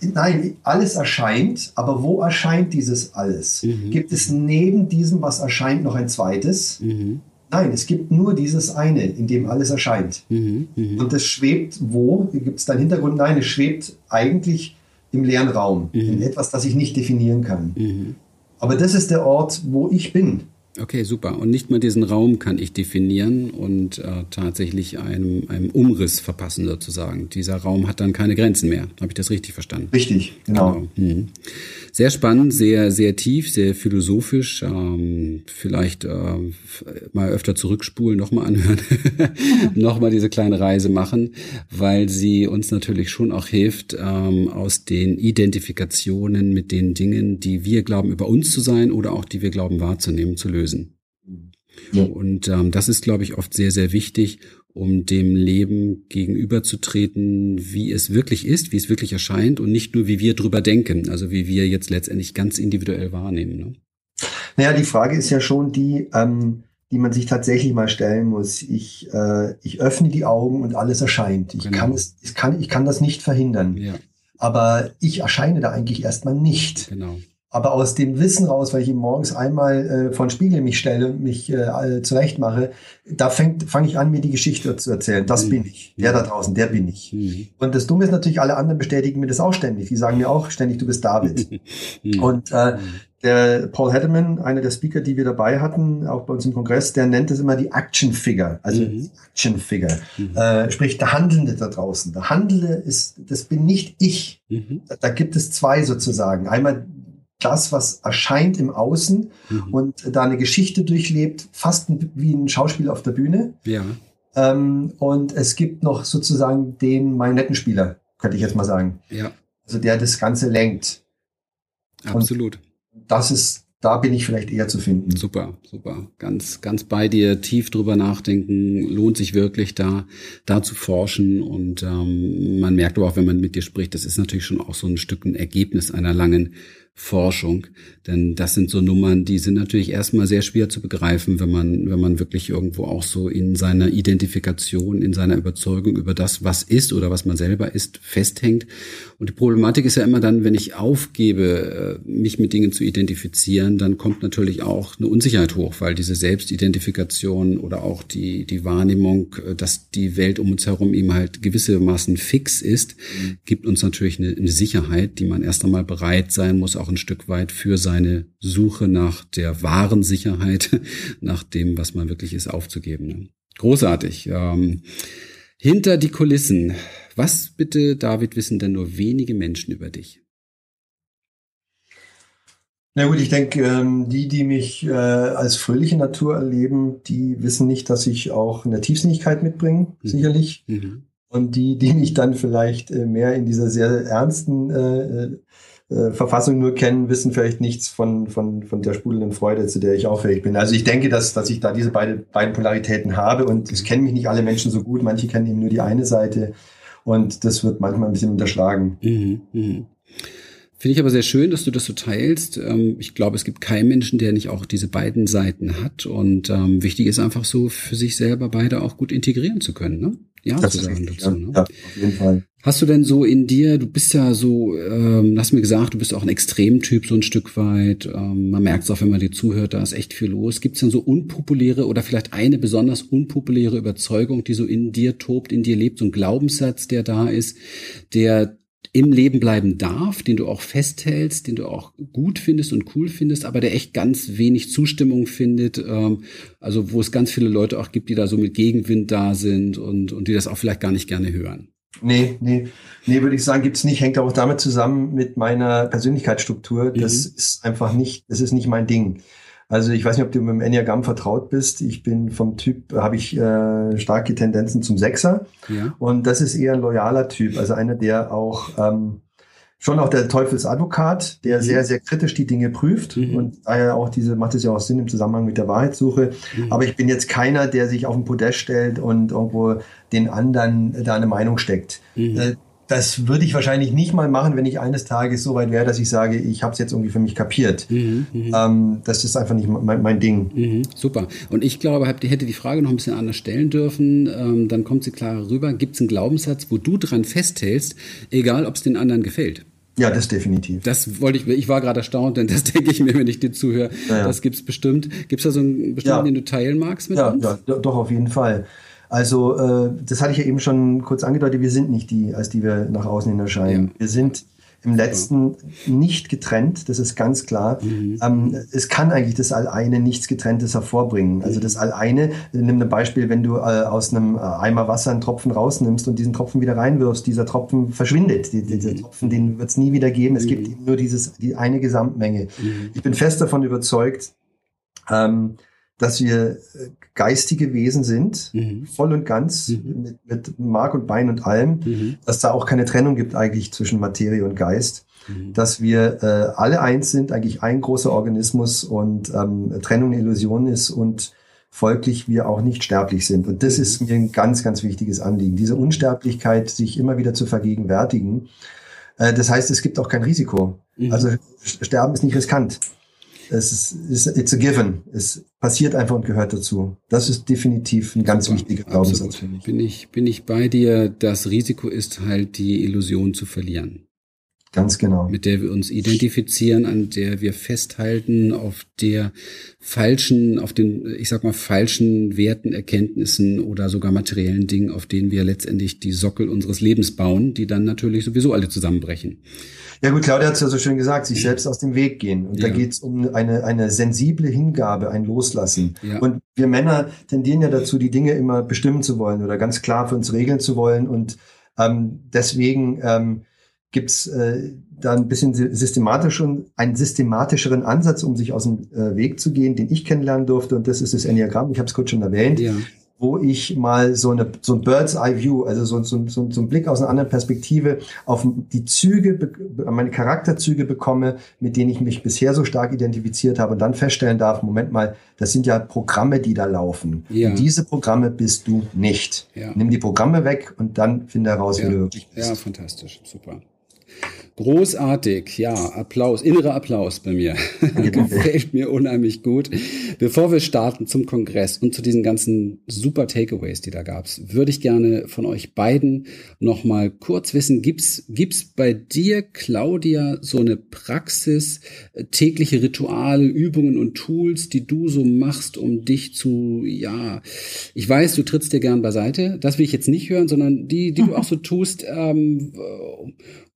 Nein, alles erscheint, aber wo erscheint dieses alles? Mhm. Gibt es neben diesem, was erscheint, noch ein zweites? Mhm. Nein, es gibt nur dieses eine, in dem alles erscheint. Mhm. mhm. Und es schwebt wo? Gibt es da einen Hintergrund? Nein, es schwebt eigentlich im leeren Raum, in etwas, das ich nicht definieren kann. Aber das ist der Ort, wo ich bin. Okay, super. Und nicht mal diesen Raum kann ich definieren und äh, tatsächlich einem, einem Umriss verpassen sozusagen. Dieser Raum hat dann keine Grenzen mehr. Habe ich das richtig verstanden? Richtig, genau. genau. Mhm. Sehr spannend, sehr, sehr tief, sehr philosophisch. Ähm, vielleicht äh, mal öfter zurückspulen, nochmal anhören, nochmal diese kleine Reise machen, weil sie uns natürlich schon auch hilft, ähm, aus den Identifikationen mit den Dingen, die wir glauben, über uns zu sein oder auch die wir glauben wahrzunehmen, zu lösen. Ja. Und ähm, das ist, glaube ich, oft sehr, sehr wichtig, um dem Leben gegenüberzutreten, wie es wirklich ist, wie es wirklich erscheint und nicht nur, wie wir drüber denken, also wie wir jetzt letztendlich ganz individuell wahrnehmen. Ne? Naja, die Frage ist ja schon die, ähm, die man sich tatsächlich mal stellen muss. Ich, äh, ich öffne die Augen und alles erscheint. Ich, genau. kann es, ich, kann, ich kann das nicht verhindern. Ja. Aber ich erscheine da eigentlich erstmal nicht. Genau. Aber aus dem Wissen raus, weil ich ihm morgens einmal äh, vor den Spiegel mich stelle und mich äh, zurecht mache, da fange ich an, mir die Geschichte zu erzählen. Das mhm. bin ich. Der da draußen, der bin ich. Mhm. Und das Dumme ist natürlich, alle anderen bestätigen mir das auch ständig. Die sagen mir auch ständig, du bist David. mhm. Und äh, mhm. der Paul Heddeman, einer der Speaker, die wir dabei hatten, auch bei uns im Kongress, der nennt es immer die Action Figure, also mhm. Action Figure. Mhm. Äh, sprich, der Handelnde da draußen. Der Handelnde ist, das bin nicht ich. Mhm. Da, da, gibt es zwei sozusagen. Einmal das, was erscheint im Außen mhm. und da eine Geschichte durchlebt, fast wie ein Schauspieler auf der Bühne. Ja. Ähm, und es gibt noch sozusagen den Marionettenspieler, könnte ich jetzt mal sagen. Ja. Also der das Ganze lenkt. Absolut. Und das ist da bin ich vielleicht eher zu finden. Super, super. Ganz, ganz bei dir, tief drüber nachdenken, lohnt sich wirklich da, da zu forschen. Und ähm, man merkt aber auch, wenn man mit dir spricht, das ist natürlich schon auch so ein Stück ein Ergebnis einer langen Forschung. Denn das sind so Nummern, die sind natürlich erstmal sehr schwer zu begreifen, wenn man, wenn man wirklich irgendwo auch so in seiner Identifikation, in seiner Überzeugung über das, was ist oder was man selber ist, festhängt. Und die Problematik ist ja immer dann, wenn ich aufgebe, äh, mich mit Dingen zu identifizieren, dann kommt natürlich auch eine Unsicherheit hoch, weil diese Selbstidentifikation oder auch die, die Wahrnehmung, äh, dass die Welt um uns herum eben halt gewissermaßen fix ist, mhm. gibt uns natürlich eine, eine Sicherheit, die man erst einmal bereit sein muss, auch ein Stück weit für seine Suche nach der wahren Sicherheit, nach dem, was man wirklich ist, aufzugeben. Großartig. Ähm, hinter die Kulissen. Was bitte, David, wissen denn nur wenige Menschen über dich? Na gut, ich denke, ähm, die, die mich äh, als fröhliche Natur erleben, die wissen nicht, dass ich auch eine Tiefsinnigkeit mitbringe, mhm. sicherlich. Mhm. Und die, die mich dann vielleicht äh, mehr in dieser sehr ernsten äh, Verfassung nur kennen, wissen vielleicht nichts von, von, von der sprudelnden Freude, zu der ich auch fähig bin. Also ich denke, dass, dass ich da diese beide, beiden Polaritäten habe und es kennen mich nicht alle Menschen so gut, manche kennen eben nur die eine Seite und das wird manchmal ein bisschen unterschlagen. Mhm, mh. Finde ich aber sehr schön, dass du das so teilst. Ähm, ich glaube, es gibt keinen Menschen, der nicht auch diese beiden Seiten hat. Und ähm, wichtig ist einfach so, für sich selber beide auch gut integrieren zu können. Ne? Ja, das zu sagen dazu. Ja, ne? ja, auf jeden Fall. Hast du denn so in dir, du bist ja so, ähm, hast mir gesagt, du bist auch ein Extremtyp so ein Stück weit. Ähm, man merkt es auch, wenn man dir zuhört, da ist echt viel los. Gibt es denn so unpopuläre oder vielleicht eine besonders unpopuläre Überzeugung, die so in dir tobt, in dir lebt, so ein Glaubenssatz, der da ist, der im Leben bleiben darf, den du auch festhältst, den du auch gut findest und cool findest, aber der echt ganz wenig Zustimmung findet. Ähm, also wo es ganz viele Leute auch gibt, die da so mit Gegenwind da sind und, und die das auch vielleicht gar nicht gerne hören. Nee, nee, nee, würde ich sagen, gibt's nicht. Hängt auch damit zusammen mit meiner Persönlichkeitsstruktur. Das mhm. ist einfach nicht, das ist nicht mein Ding. Also ich weiß nicht, ob du mit dem Enneagramm vertraut bist. Ich bin vom Typ, habe ich äh, starke Tendenzen zum Sechser. Ja. Und das ist eher ein loyaler Typ. Also einer, der auch ähm, schon auch der Teufelsadvokat, der mhm. sehr, sehr kritisch die Dinge prüft mhm. und daher auch diese, macht es ja auch Sinn im Zusammenhang mit der Wahrheitssuche. Mhm. Aber ich bin jetzt keiner, der sich auf den Podest stellt und irgendwo den anderen da eine Meinung steckt. Mhm. Äh, das würde ich wahrscheinlich nicht mal machen, wenn ich eines Tages so weit wäre, dass ich sage, ich habe es jetzt irgendwie für mich kapiert. Mhm, mh. ähm, das ist einfach nicht mein, mein Ding. Mhm, super. Und ich glaube, hätte die Frage noch ein bisschen anders stellen dürfen, ähm, dann kommt sie klarer rüber. Gibt es einen Glaubenssatz, wo du dran festhältst, egal ob es den anderen gefällt? Ja, das definitiv. Das wollte ich, ich war gerade erstaunt, denn das denke ich mir, wenn ich dir zuhöre. Ja, ja. Das gibt's bestimmt. Gibt es da so einen bestimmten, ja. den du teilen magst mit ja, uns? Ja, doch, auf jeden Fall. Also, äh, das hatte ich ja eben schon kurz angedeutet, wir sind nicht die, als die wir nach außen hin erscheinen. Wir sind im letzten nicht getrennt, das ist ganz klar. Mhm. Ähm, es kann eigentlich das Alleine nichts Getrenntes hervorbringen. Also das Alleine, nimm ein Beispiel, wenn du äh, aus einem äh, Eimer Wasser einen Tropfen rausnimmst und diesen Tropfen wieder reinwirfst, dieser Tropfen verschwindet. Die, dieser mhm. Tropfen, den wird es nie wieder geben. Es mhm. gibt nur dieses, die eine Gesamtmenge. Mhm. Ich bin fest davon überzeugt, ähm, dass wir äh, geistige Wesen sind, mhm. voll und ganz, mhm. mit, mit Mark und Bein und allem, mhm. dass da auch keine Trennung gibt eigentlich zwischen Materie und Geist, mhm. dass wir äh, alle eins sind, eigentlich ein großer Organismus und ähm, Trennung eine Illusion ist und folglich wir auch nicht sterblich sind. Und das ist mhm. mir ein ganz, ganz wichtiges Anliegen, diese Unsterblichkeit sich immer wieder zu vergegenwärtigen. Äh, das heißt, es gibt auch kein Risiko. Mhm. Also Sterben ist nicht riskant es ist, it's a given. Es passiert einfach und gehört dazu. Das ist definitiv ein ganz Super, wichtiger Glaubenssatz für mich. Bin ich, bin ich bei dir. Das Risiko ist halt die Illusion zu verlieren. Ganz genau. Mit der wir uns identifizieren, an der wir festhalten, auf der falschen, auf den, ich sag mal, falschen Werten, Erkenntnissen oder sogar materiellen Dingen, auf denen wir letztendlich die Sockel unseres Lebens bauen, die dann natürlich sowieso alle zusammenbrechen. Ja gut, Claudia hat es ja so schön gesagt, sich selbst aus dem Weg gehen. Und ja. da geht es um eine, eine sensible Hingabe, ein Loslassen. Ja. Und wir Männer tendieren ja dazu, die Dinge immer bestimmen zu wollen oder ganz klar für uns regeln zu wollen. Und ähm, deswegen ähm, gibt es äh, da ein bisschen systematisch und einen systematischeren Ansatz, um sich aus dem äh, Weg zu gehen, den ich kennenlernen durfte. Und das ist das Enneagramm. Ich habe es kurz schon erwähnt. Ja wo ich mal so eine so ein Bird's Eye View, also so, so, so, so ein Blick aus einer anderen Perspektive auf die Züge, meine Charakterzüge bekomme, mit denen ich mich bisher so stark identifiziert habe und dann feststellen darf, Moment mal, das sind ja Programme, die da laufen. Ja. Und diese Programme bist du nicht. Ja. Nimm die Programme weg und dann finde heraus, ja. wie du wirklich bist. Ja, fantastisch, super. Großartig, ja, Applaus, innerer Applaus bei mir. Gefällt mir unheimlich gut. Bevor wir starten zum Kongress und zu diesen ganzen super Takeaways, die da gab's, würde ich gerne von euch beiden noch mal kurz wissen, gibt's gibt's bei dir, Claudia, so eine Praxis, äh, tägliche Rituale, Übungen und Tools, die du so machst, um dich zu, ja, ich weiß, du trittst dir gern beiseite, das will ich jetzt nicht hören, sondern die, die du auch so tust, ähm,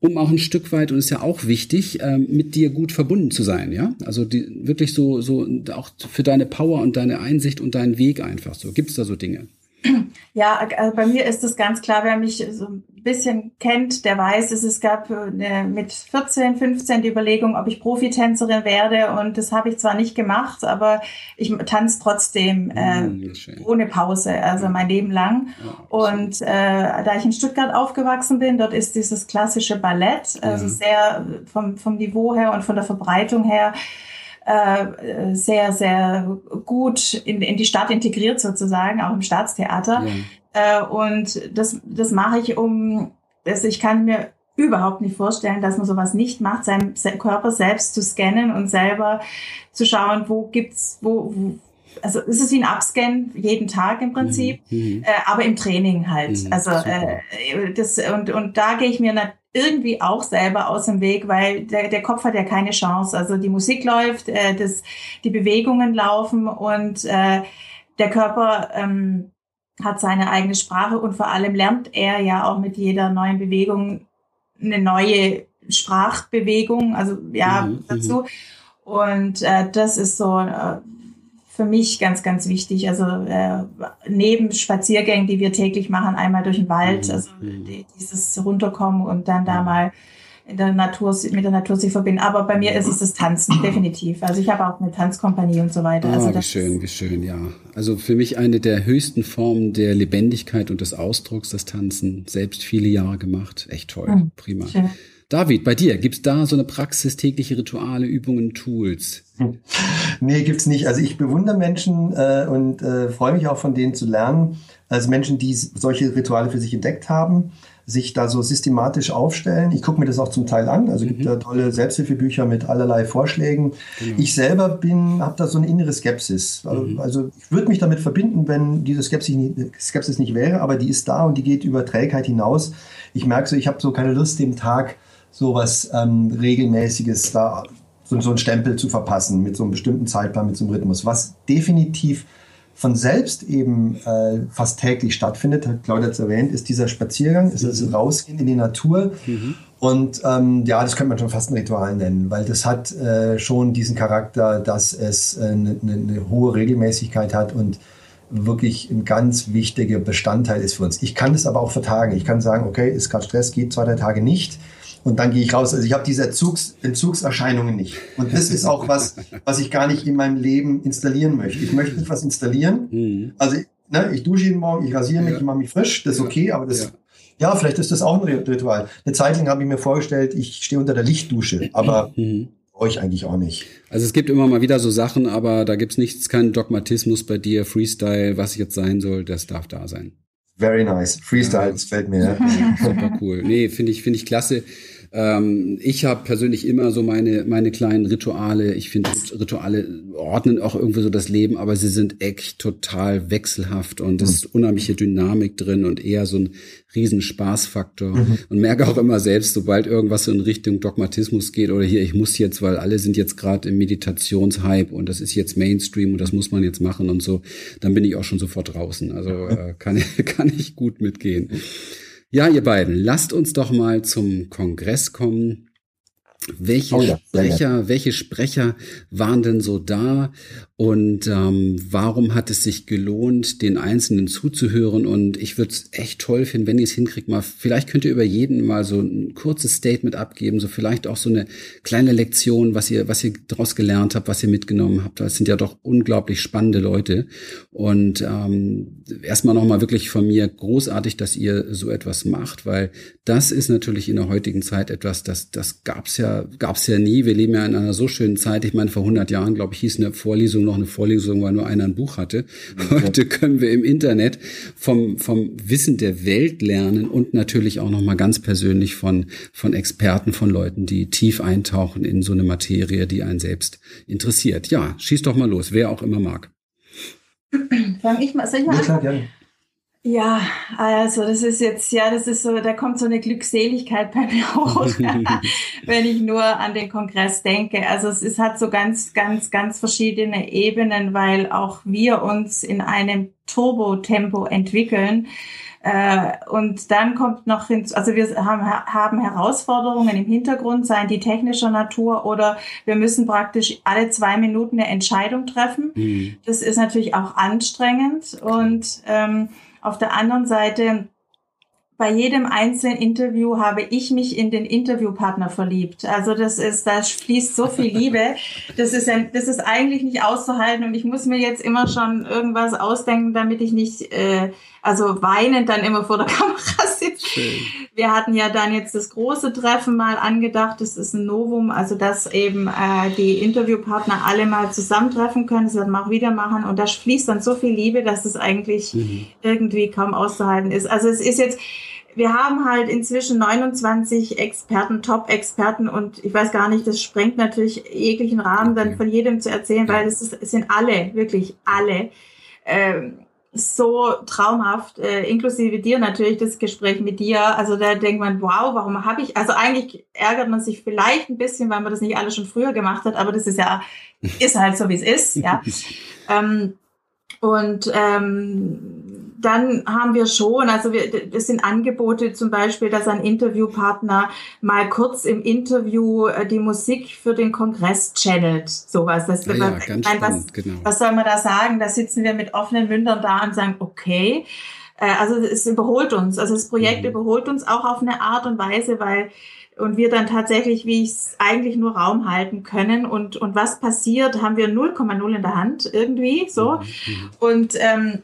um auch ein Stück weit, und ist ja auch wichtig, ähm, mit dir gut verbunden zu sein, ja? Also die, wirklich so, so auch für deine Power und deine Einsicht und deinen Weg einfach so. Gibt es da so Dinge? Ja, also bei mir ist es ganz klar, wer mich so ein bisschen kennt, der weiß, es, es gab mit 14, 15 die Überlegung, ob ich Profitänzerin werde und das habe ich zwar nicht gemacht, aber ich tanze trotzdem äh, mm, ohne Pause, also mein Leben lang. und äh, da ich in Stuttgart aufgewachsen bin, dort ist dieses klassische Ballett, also ja. sehr vom, vom Niveau her und von der Verbreitung her äh, sehr, sehr gut in, in die Stadt integriert sozusagen, auch im Staatstheater. Ja. Äh, und das, das mache ich um, also ich kann mir überhaupt nicht vorstellen, dass man sowas nicht macht, seinen Körper selbst zu scannen und selber zu schauen, wo gibt's, wo, wo also es ist wie ein Upscan jeden Tag im Prinzip, mhm. mhm. äh, aber im Training halt. Mhm, also äh, das und und da gehe ich mir irgendwie auch selber aus dem Weg, weil der, der Kopf hat ja keine Chance. Also die Musik läuft, äh, das, die Bewegungen laufen und äh, der Körper ähm, hat seine eigene Sprache und vor allem lernt er ja auch mit jeder neuen Bewegung eine neue Sprachbewegung, also ja, mhm, dazu. Mhm. Und äh, das ist so äh, für mich ganz, ganz wichtig. Also äh, neben Spaziergängen, die wir täglich machen, einmal durch den Wald, mhm. also die, dieses runterkommen und dann da mal in der Natur, mit der Natur sich verbinden. Aber bei mir ist es das Tanzen, definitiv. Also ich habe auch eine Tanzkompanie und so weiter. Oh, also wie schön, wie schön, ja. Also für mich eine der höchsten Formen der Lebendigkeit und des Ausdrucks, das Tanzen. Selbst viele Jahre gemacht. Echt toll, mhm, prima. Schön. David, bei dir, gibt's da so eine Praxis, tägliche Rituale, Übungen, Tools? Hm. Nee, gibt's nicht. Also ich bewundere Menschen äh, und äh, freue mich auch von denen zu lernen. Also Menschen, die solche Rituale für sich entdeckt haben, sich da so systematisch aufstellen. Ich gucke mir das auch zum Teil an. Also mhm. gibt da tolle Selbsthilfebücher mit allerlei Vorschlägen. Genau. Ich selber bin, habe da so eine innere Skepsis. Mhm. Also ich würde mich damit verbinden, wenn diese Skepsis nicht, Skepsis nicht wäre, aber die ist da und die geht über Trägheit hinaus. Ich merke so, ich habe so keine Lust, dem Tag sowas ähm, regelmäßiges da so, so einen Stempel zu verpassen mit so einem bestimmten Zeitplan, mit so einem Rhythmus, was definitiv von selbst eben äh, fast täglich stattfindet, hat Claudia jetzt erwähnt, ist dieser Spaziergang, ist das mhm. Rausgehen in die Natur. Mhm. Und ähm, ja, das könnte man schon fast ein Ritual nennen, weil das hat äh, schon diesen Charakter, dass es eine, äh, eine, eine hohe Regelmäßigkeit hat und wirklich ein ganz wichtiger Bestandteil ist für uns. Ich kann das aber auch vertagen. Ich kann sagen, okay, ist gerade Stress, geht zwei, drei Tage nicht und dann gehe ich raus. Also ich habe diese Entzugs Entzugserscheinungen nicht. Und das ist auch was, was ich gar nicht in meinem Leben installieren möchte. Ich möchte nicht was installieren. Mhm. Also ne, ich dusche jeden Morgen, ich rasiere mich, ja. ich mache mich frisch, das ist okay, aber das, ja. ja. vielleicht ist das auch ein Ritual. Eine Zeit lang habe ich mir vorgestellt, ich stehe unter der Lichtdusche, aber mhm. euch eigentlich auch nicht. Also es gibt immer mal wieder so Sachen, aber da gibt's nichts, keinen Dogmatismus bei dir, Freestyle, was jetzt sein soll, das darf da sein. Very nice. Freestyle, das fällt mir. Ja, super cool. Nee, finde ich, finde ich klasse. Ähm, ich habe persönlich immer so meine, meine kleinen Rituale. Ich finde, Rituale ordnen auch irgendwie so das Leben, aber sie sind echt total wechselhaft und es ist unheimliche Dynamik drin und eher so ein riesen Spaßfaktor. Mhm. Und merke auch immer selbst, sobald irgendwas in Richtung Dogmatismus geht oder hier, ich muss jetzt, weil alle sind jetzt gerade im Meditationshype und das ist jetzt Mainstream und das muss man jetzt machen und so, dann bin ich auch schon sofort draußen. Also äh, kann, kann ich gut mitgehen. Ja, ihr beiden, lasst uns doch mal zum Kongress kommen. Welche oh ja, Sprecher, welche Sprecher waren denn so da und ähm, warum hat es sich gelohnt, den Einzelnen zuzuhören? Und ich würde es echt toll finden, wenn ihr es hinkriegt, mal, vielleicht könnt ihr über jeden mal so ein kurzes Statement abgeben, so vielleicht auch so eine kleine Lektion, was ihr, was ihr daraus gelernt habt, was ihr mitgenommen habt. Das sind ja doch unglaublich spannende Leute. Und ähm, erstmal nochmal wirklich von mir großartig, dass ihr so etwas macht, weil das ist natürlich in der heutigen Zeit etwas, das, das gab's ja, gab's ja nie. Wir leben ja in einer so schönen Zeit. Ich meine, vor 100 Jahren, glaube ich, hieß eine Vorlesung noch eine Vorlesung, weil nur einer ein Buch hatte. Heute können wir im Internet vom, vom Wissen der Welt lernen und natürlich auch nochmal ganz persönlich von, von Experten, von Leuten, die tief eintauchen in so eine Materie, die einen selbst interessiert. Ja, schieß doch mal los, wer auch immer mag. Fang ich mal, soll ich mal ja, klar, gerne. Ja, also das ist jetzt, ja, das ist so, da kommt so eine Glückseligkeit bei mir hoch, wenn ich nur an den Kongress denke. Also es, es hat so ganz, ganz, ganz verschiedene Ebenen, weil auch wir uns in einem Turbo-Tempo entwickeln. Äh, und dann kommt noch hinzu, also wir haben, haben Herausforderungen im Hintergrund, seien die technischer Natur oder wir müssen praktisch alle zwei Minuten eine Entscheidung treffen. Mhm. Das ist natürlich auch anstrengend und ähm, auf der anderen Seite, bei jedem einzelnen Interview habe ich mich in den Interviewpartner verliebt. Also das ist, da fließt so viel Liebe. Das ist, ein, das ist eigentlich nicht auszuhalten und ich muss mir jetzt immer schon irgendwas ausdenken, damit ich nicht äh, also weinend dann immer vor der Kamera sitze. Wir hatten ja dann jetzt das große Treffen mal angedacht. Das ist ein Novum, also dass eben äh, die Interviewpartner alle mal zusammentreffen können. Das wir auch wieder machen. Und da fließt dann so viel Liebe, dass es eigentlich mhm. irgendwie kaum auszuhalten ist. Also es ist jetzt, wir haben halt inzwischen 29 Experten, Top-Experten und ich weiß gar nicht, das sprengt natürlich jeglichen Rahmen dann von jedem zu erzählen, weil es, ist, es sind alle, wirklich alle. Ähm, so traumhaft, äh, inklusive dir natürlich das Gespräch mit dir. Also da denkt man, wow, warum habe ich, also eigentlich ärgert man sich vielleicht ein bisschen, weil man das nicht alles schon früher gemacht hat, aber das ist ja, ist halt so, wie es ist, ja. ähm, und ähm, dann haben wir schon, also wir, das sind Angebote zum Beispiel, dass ein Interviewpartner mal kurz im Interview äh, die Musik für den Kongress channelt. Sowas. Das, ja, ja, ganz nein, was, genau. was soll man da sagen? Da sitzen wir mit offenen Mündern da und sagen, okay. Äh, also es überholt uns. Also das Projekt mhm. überholt uns auch auf eine Art und Weise, weil und wir dann tatsächlich, wie ich es eigentlich nur Raum halten können und und was passiert, haben wir 0,0 in der Hand irgendwie so mhm. mhm. und ähm,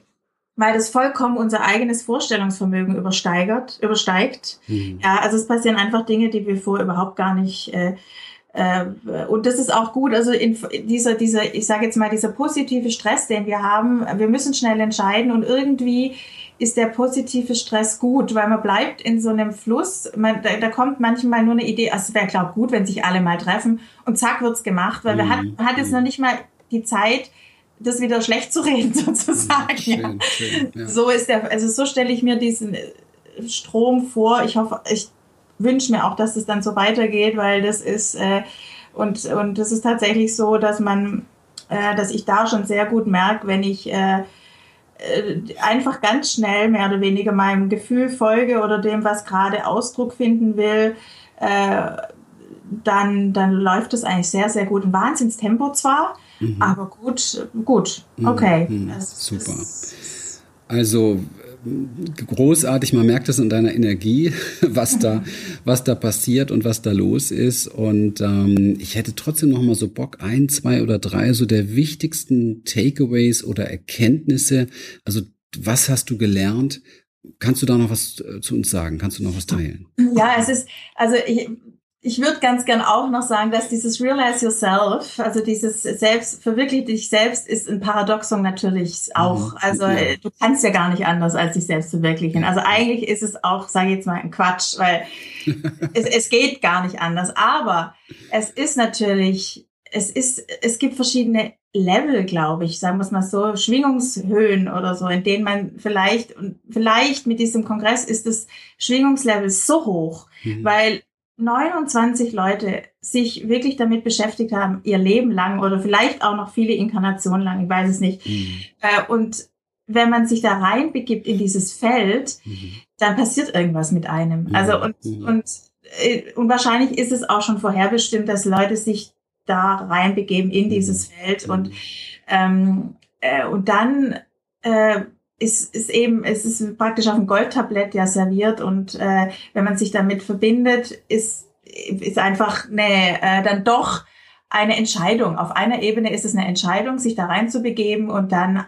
weil das vollkommen unser eigenes Vorstellungsvermögen übersteigert, übersteigt. Mhm. Ja, also es passieren einfach Dinge, die wir vorher überhaupt gar nicht äh, äh, und das ist auch gut, also in dieser, dieser, ich sage jetzt mal, dieser positive Stress, den wir haben, wir müssen schnell entscheiden und irgendwie ist der positive Stress gut, weil man bleibt in so einem Fluss. Man, da, da kommt manchmal nur eine Idee, also es wäre, glaube gut, wenn sich alle mal treffen und zack wird's gemacht, weil mhm. wir hat, hat jetzt noch nicht mal die Zeit, das wieder schlecht zu reden, sozusagen. Schön, schön, ja. So ist der, also so stelle ich mir diesen äh, Strom vor. Ich hoffe, ich wünsche mir auch, dass es dann so weitergeht, weil das ist, äh, und, und das ist tatsächlich so, dass man, äh, dass ich da schon sehr gut merke, wenn ich äh, äh, einfach ganz schnell mehr oder weniger meinem Gefühl folge oder dem, was gerade Ausdruck finden will, äh, dann, dann läuft es eigentlich sehr, sehr gut. Ein Wahnsinnstempo zwar, mhm. aber gut, gut, mhm. okay. Mhm. Super. Also großartig, man merkt es in deiner Energie, was da, was da passiert und was da los ist. Und ähm, ich hätte trotzdem noch mal so Bock, ein, zwei oder drei so der wichtigsten Takeaways oder Erkenntnisse. Also was hast du gelernt? Kannst du da noch was äh, zu uns sagen? Kannst du noch was teilen? Ja, es ist, also ich, ich würde ganz gern auch noch sagen, dass dieses Realize Yourself, also dieses Selbst, verwirkliche dich selbst, ist ein Paradoxon natürlich auch. Mhm. Also ja. du kannst ja gar nicht anders als dich selbst verwirklichen. Also eigentlich ist es auch, sage ich jetzt mal, ein Quatsch, weil es, es geht gar nicht anders. Aber es ist natürlich, es ist, es gibt verschiedene Level, glaube ich, sagen wir es mal so, Schwingungshöhen oder so, in denen man vielleicht, und vielleicht mit diesem Kongress ist das Schwingungslevel so hoch, mhm. weil 29 Leute sich wirklich damit beschäftigt haben, ihr Leben lang oder vielleicht auch noch viele Inkarnationen lang, ich weiß es nicht. Mhm. Äh, und wenn man sich da reinbegibt in dieses Feld, mhm. dann passiert irgendwas mit einem. Mhm. Also und, mhm. und, äh, und wahrscheinlich ist es auch schon vorherbestimmt, dass Leute sich da reinbegeben in dieses mhm. Feld und ähm, äh, und dann äh, ist, ist eben, es ist praktisch auf dem Goldtablett ja serviert und äh, wenn man sich damit verbindet, ist, ist einfach eine, äh, dann doch eine Entscheidung. Auf einer Ebene ist es eine Entscheidung, sich da reinzubegeben und dann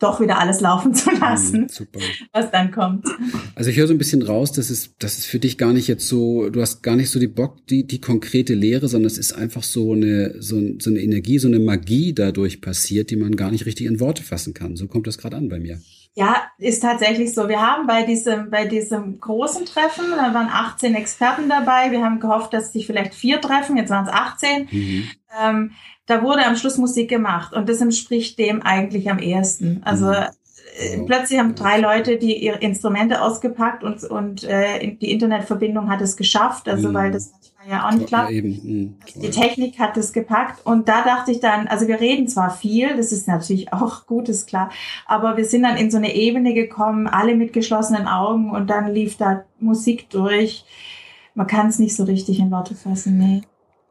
doch wieder alles laufen zu lassen, mhm, was dann kommt. Also ich höre so ein bisschen raus, dass es, dass es für dich gar nicht jetzt so, du hast gar nicht so die Bock, die, die konkrete Lehre, sondern es ist einfach so eine, so, so eine Energie, so eine Magie dadurch passiert, die man gar nicht richtig in Worte fassen kann. So kommt das gerade an bei mir. Ja, ist tatsächlich so. Wir haben bei diesem, bei diesem großen Treffen, da waren 18 Experten dabei. Wir haben gehofft, dass sich vielleicht vier treffen. Jetzt waren es 18. Mhm. Ähm, da wurde am Schluss Musik gemacht und das entspricht dem eigentlich am ehesten. Also mhm. äh, plötzlich haben drei Leute die ihre Instrumente ausgepackt und, und äh, die Internetverbindung hat es geschafft, also mhm. weil das manchmal ja auch nicht klappt. Ja, mhm. Die Technik hat es gepackt und da dachte ich dann, also wir reden zwar viel, das ist natürlich auch gut, ist klar, aber wir sind dann in so eine Ebene gekommen, alle mit geschlossenen Augen und dann lief da Musik durch. Man kann es nicht so richtig in Worte fassen, nee.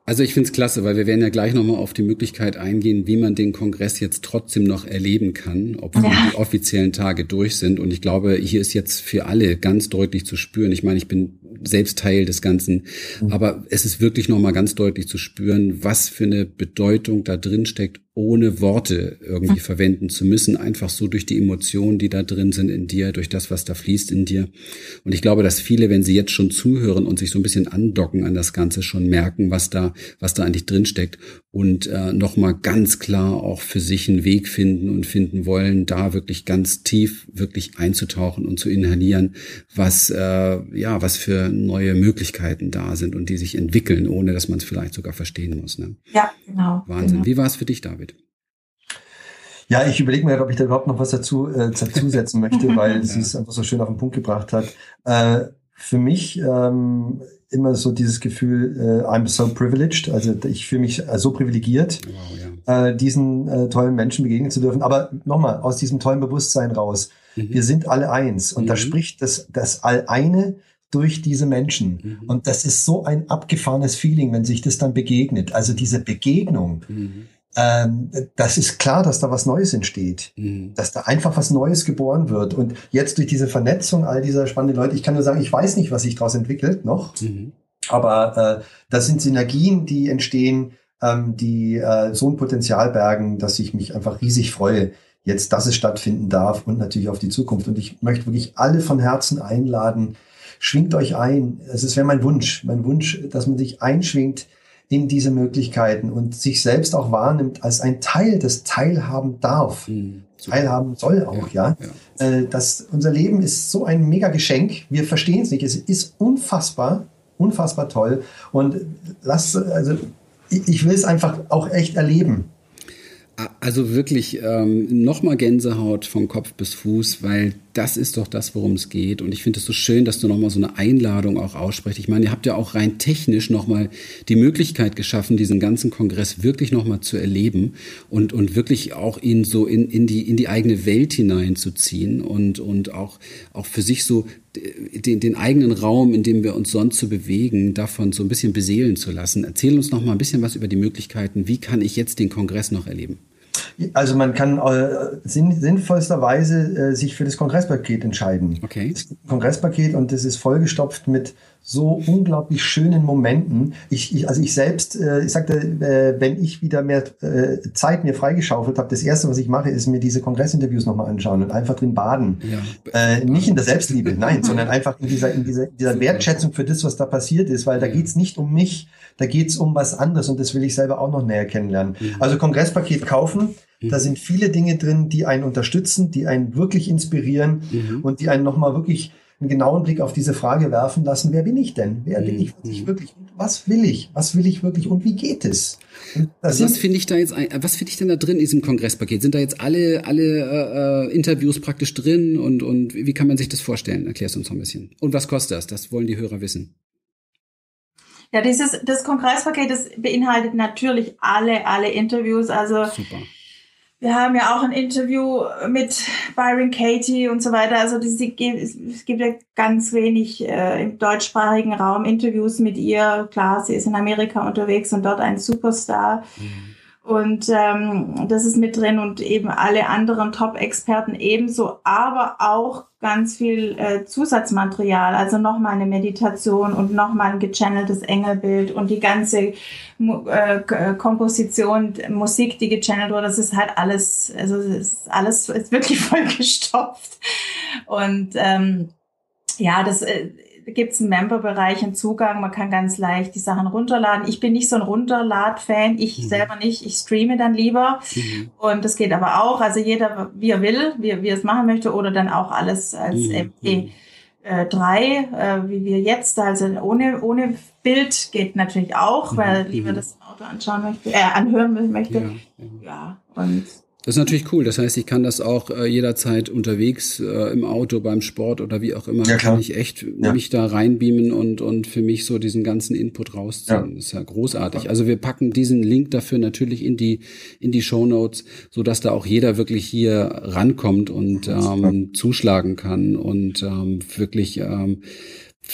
Also ich finde es klasse, weil wir werden ja gleich nochmal auf die Möglichkeit eingehen, wie man den Kongress jetzt trotzdem noch erleben kann, obwohl ja. die offiziellen Tage durch sind. Und ich glaube, hier ist jetzt für alle ganz deutlich zu spüren. Ich meine, ich bin selbst Teil des Ganzen, mhm. aber es ist wirklich nochmal ganz deutlich zu spüren, was für eine Bedeutung da drin steckt, ohne Worte irgendwie mhm. verwenden zu müssen, einfach so durch die Emotionen, die da drin sind in dir, durch das, was da fließt in dir. Und ich glaube, dass viele, wenn sie jetzt schon zuhören und sich so ein bisschen andocken an das Ganze, schon merken, was da, was da eigentlich drin steckt und äh, nochmal ganz klar auch für sich einen Weg finden und finden wollen, da wirklich ganz tief wirklich einzutauchen und zu inhalieren, was, äh, ja, was für neue Möglichkeiten da sind und die sich entwickeln, ohne dass man es vielleicht sogar verstehen muss. Ne? Ja, genau. Wahnsinn. Genau. Wie war es für dich, David? Ja, ich überlege mir, ob ich da überhaupt noch was dazu äh, dazusetzen möchte, weil sie es einfach so schön auf den Punkt gebracht hat. Äh, für mich ähm, immer so dieses Gefühl, äh, I'm so privileged, also ich fühle mich äh, so privilegiert, wow, ja. äh, diesen äh, tollen Menschen begegnen zu dürfen. Aber nochmal, aus diesem tollen Bewusstsein raus, mhm. wir sind alle eins und mhm. da spricht das, das All-Eine durch diese Menschen. Mhm. Und das ist so ein abgefahrenes Feeling, wenn sich das dann begegnet. Also diese Begegnung. Mhm ähm, das ist klar, dass da was Neues entsteht, mhm. dass da einfach was Neues geboren wird. Und jetzt durch diese Vernetzung all dieser spannenden Leute, ich kann nur sagen, ich weiß nicht, was sich daraus entwickelt noch, mhm. aber äh, das sind Synergien, die entstehen, ähm, die äh, so ein Potenzial bergen, dass ich mich einfach riesig freue, jetzt, dass es stattfinden darf und natürlich auf die Zukunft. Und ich möchte wirklich alle von Herzen einladen, schwingt euch ein. Es wäre mein Wunsch, mein Wunsch, dass man sich einschwingt in diese Möglichkeiten und sich selbst auch wahrnimmt als ein Teil, das teilhaben darf. Mhm. Teilhaben soll auch, ja. ja. ja. Äh, das, unser Leben ist so ein mega Geschenk. Wir verstehen es nicht. Es ist unfassbar, unfassbar toll. Und lass, also, ich, ich will es einfach auch echt erleben. Also wirklich ähm, nochmal Gänsehaut von Kopf bis Fuß, weil das ist doch das, worum es geht. Und ich finde es so schön, dass du nochmal so eine Einladung auch aussprichst. Ich meine, ihr habt ja auch rein technisch nochmal die Möglichkeit geschaffen, diesen ganzen Kongress wirklich nochmal zu erleben und, und wirklich auch ihn so in, in, die, in die eigene Welt hineinzuziehen und, und auch, auch für sich so den, den eigenen Raum, in dem wir uns sonst so bewegen, davon so ein bisschen beseelen zu lassen. Erzähl uns noch mal ein bisschen was über die Möglichkeiten. Wie kann ich jetzt den Kongress noch erleben? Also man kann äh, sinn, sinnvollsterweise äh, sich für das Kongresspaket entscheiden. Okay. Das Kongresspaket und das ist vollgestopft mit so unglaublich schönen Momenten. Ich, ich also ich selbst, äh, ich sagte, äh, wenn ich wieder mehr äh, Zeit mir freigeschaufelt habe, das erste, was ich mache, ist mir diese Kongressinterviews nochmal anschauen und einfach drin baden. Ja. Äh, nicht in der Selbstliebe, nein, sondern einfach in dieser, in dieser, dieser Wertschätzung für das, was da passiert ist, weil da geht's nicht um mich, da geht's um was anderes und das will ich selber auch noch näher kennenlernen. Also Kongresspaket kaufen, da mhm. sind viele Dinge drin, die einen unterstützen, die einen wirklich inspirieren mhm. und die einen nochmal wirklich einen genauen Blick auf diese Frage werfen lassen, wer bin ich denn? Wer bin ich, was ich mhm. wirklich? Was will ich? Was will ich wirklich und wie geht es? Also was finde ich da jetzt, was finde ich denn da drin in diesem Kongresspaket? Sind da jetzt alle, alle äh, Interviews praktisch drin und, und wie kann man sich das vorstellen? Erklärst du uns noch ein bisschen. Und was kostet das? Das wollen die Hörer wissen. Ja, dieses, das Kongresspaket, das beinhaltet natürlich alle, alle Interviews, also. Super wir haben ja auch ein Interview mit Byron Katie und so weiter. Also das, es gibt ja ganz wenig äh, im deutschsprachigen Raum Interviews mit ihr. Klar, sie ist in Amerika unterwegs und dort ein Superstar. Mhm. Und ähm, das ist mit drin und eben alle anderen Top-Experten ebenso, aber auch ganz viel äh, Zusatzmaterial, also nochmal eine Meditation und nochmal ein gechanneltes Engelbild und die ganze äh, äh, Komposition, Musik, die gechannelt wurde, das ist halt alles, also es ist alles ist wirklich vollgestopft. Und ähm, ja, das äh, gibt es einen Member-Bereich, einen Zugang. Man kann ganz leicht die Sachen runterladen. Ich bin nicht so ein Runterlad-Fan. Ich mhm. selber nicht. Ich streame dann lieber. Mhm. Und das geht aber auch. Also jeder, wie er will, wie, wie er es machen möchte, oder dann auch alles als mhm. MP3, äh, wie wir jetzt. Also ohne, ohne Bild geht natürlich auch, mhm. weil lieber mhm. das Auto anschauen möchte, äh, anhören möchte. Ja, ja. und das ist natürlich cool. Das heißt, ich kann das auch äh, jederzeit unterwegs äh, im Auto, beim Sport oder wie auch immer, ja, kann ich echt ja. mich da reinbeamen und, und für mich so diesen ganzen Input rausziehen. Ja. Das ist ja großartig. Also wir packen diesen Link dafür natürlich in die, in die Show Notes, so dass da auch jeder wirklich hier rankommt und ähm, zuschlagen kann und ähm, wirklich ähm,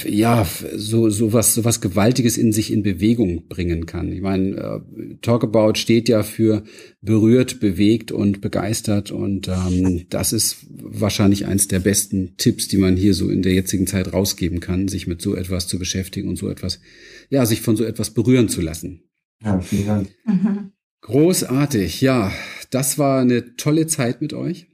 ja, so, so was, so was Gewaltiges in sich in Bewegung bringen kann. Ich meine, äh, Talkabout steht ja für berührt, bewegt und begeistert und ähm, das ist wahrscheinlich eins der besten Tipps, die man hier so in der jetzigen Zeit rausgeben kann, sich mit so etwas zu beschäftigen und so etwas, ja, sich von so etwas berühren zu lassen. Ja, vielen Dank. Mhm. Großartig, ja, das war eine tolle Zeit mit euch.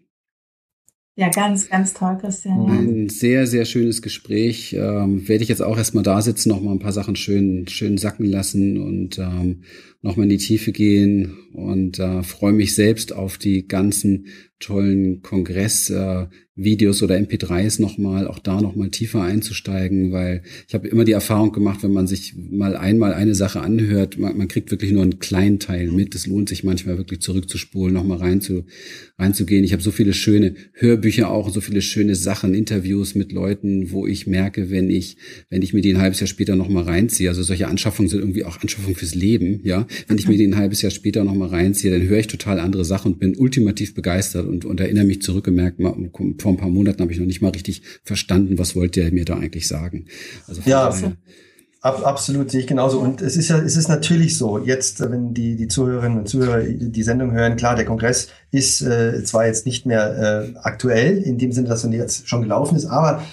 Ja, ganz, ganz toll, Christian. Ja. Ein sehr, sehr schönes Gespräch. Ähm, werde ich jetzt auch erstmal da sitzen, noch mal ein paar Sachen schön, schön sacken lassen und ähm, noch mal in die Tiefe gehen und äh, freue mich selbst auf die ganzen tollen Kongressvideos äh, oder MP3s nochmal, auch da nochmal tiefer einzusteigen, weil ich habe immer die Erfahrung gemacht, wenn man sich mal einmal eine Sache anhört, man, man kriegt wirklich nur einen kleinen Teil mit. Es lohnt sich manchmal wirklich zurückzuspulen, nochmal rein zu, reinzugehen. Ich habe so viele schöne Hörbücher auch, so viele schöne Sachen, Interviews mit Leuten, wo ich merke, wenn ich, wenn ich mir die ein halbes Jahr später nochmal reinziehe, also solche Anschaffungen sind irgendwie auch Anschaffungen fürs Leben, ja. Wenn ich mir die ein halbes Jahr später nochmal reinziehe, dann höre ich total andere Sachen und bin ultimativ begeistert und, und erinnere mich zurückgemerkt, vor ein paar Monaten habe ich noch nicht mal richtig verstanden, was wollte er mir da eigentlich sagen. Also ja, daher, Ab, absolut, sehe ich genauso. Und es ist ja, es ist natürlich so, jetzt, wenn die, die Zuhörerinnen und Zuhörer die Sendung hören, klar, der Kongress ist äh, zwar jetzt nicht mehr äh, aktuell, in dem Sinne, dass er jetzt schon gelaufen ist, aber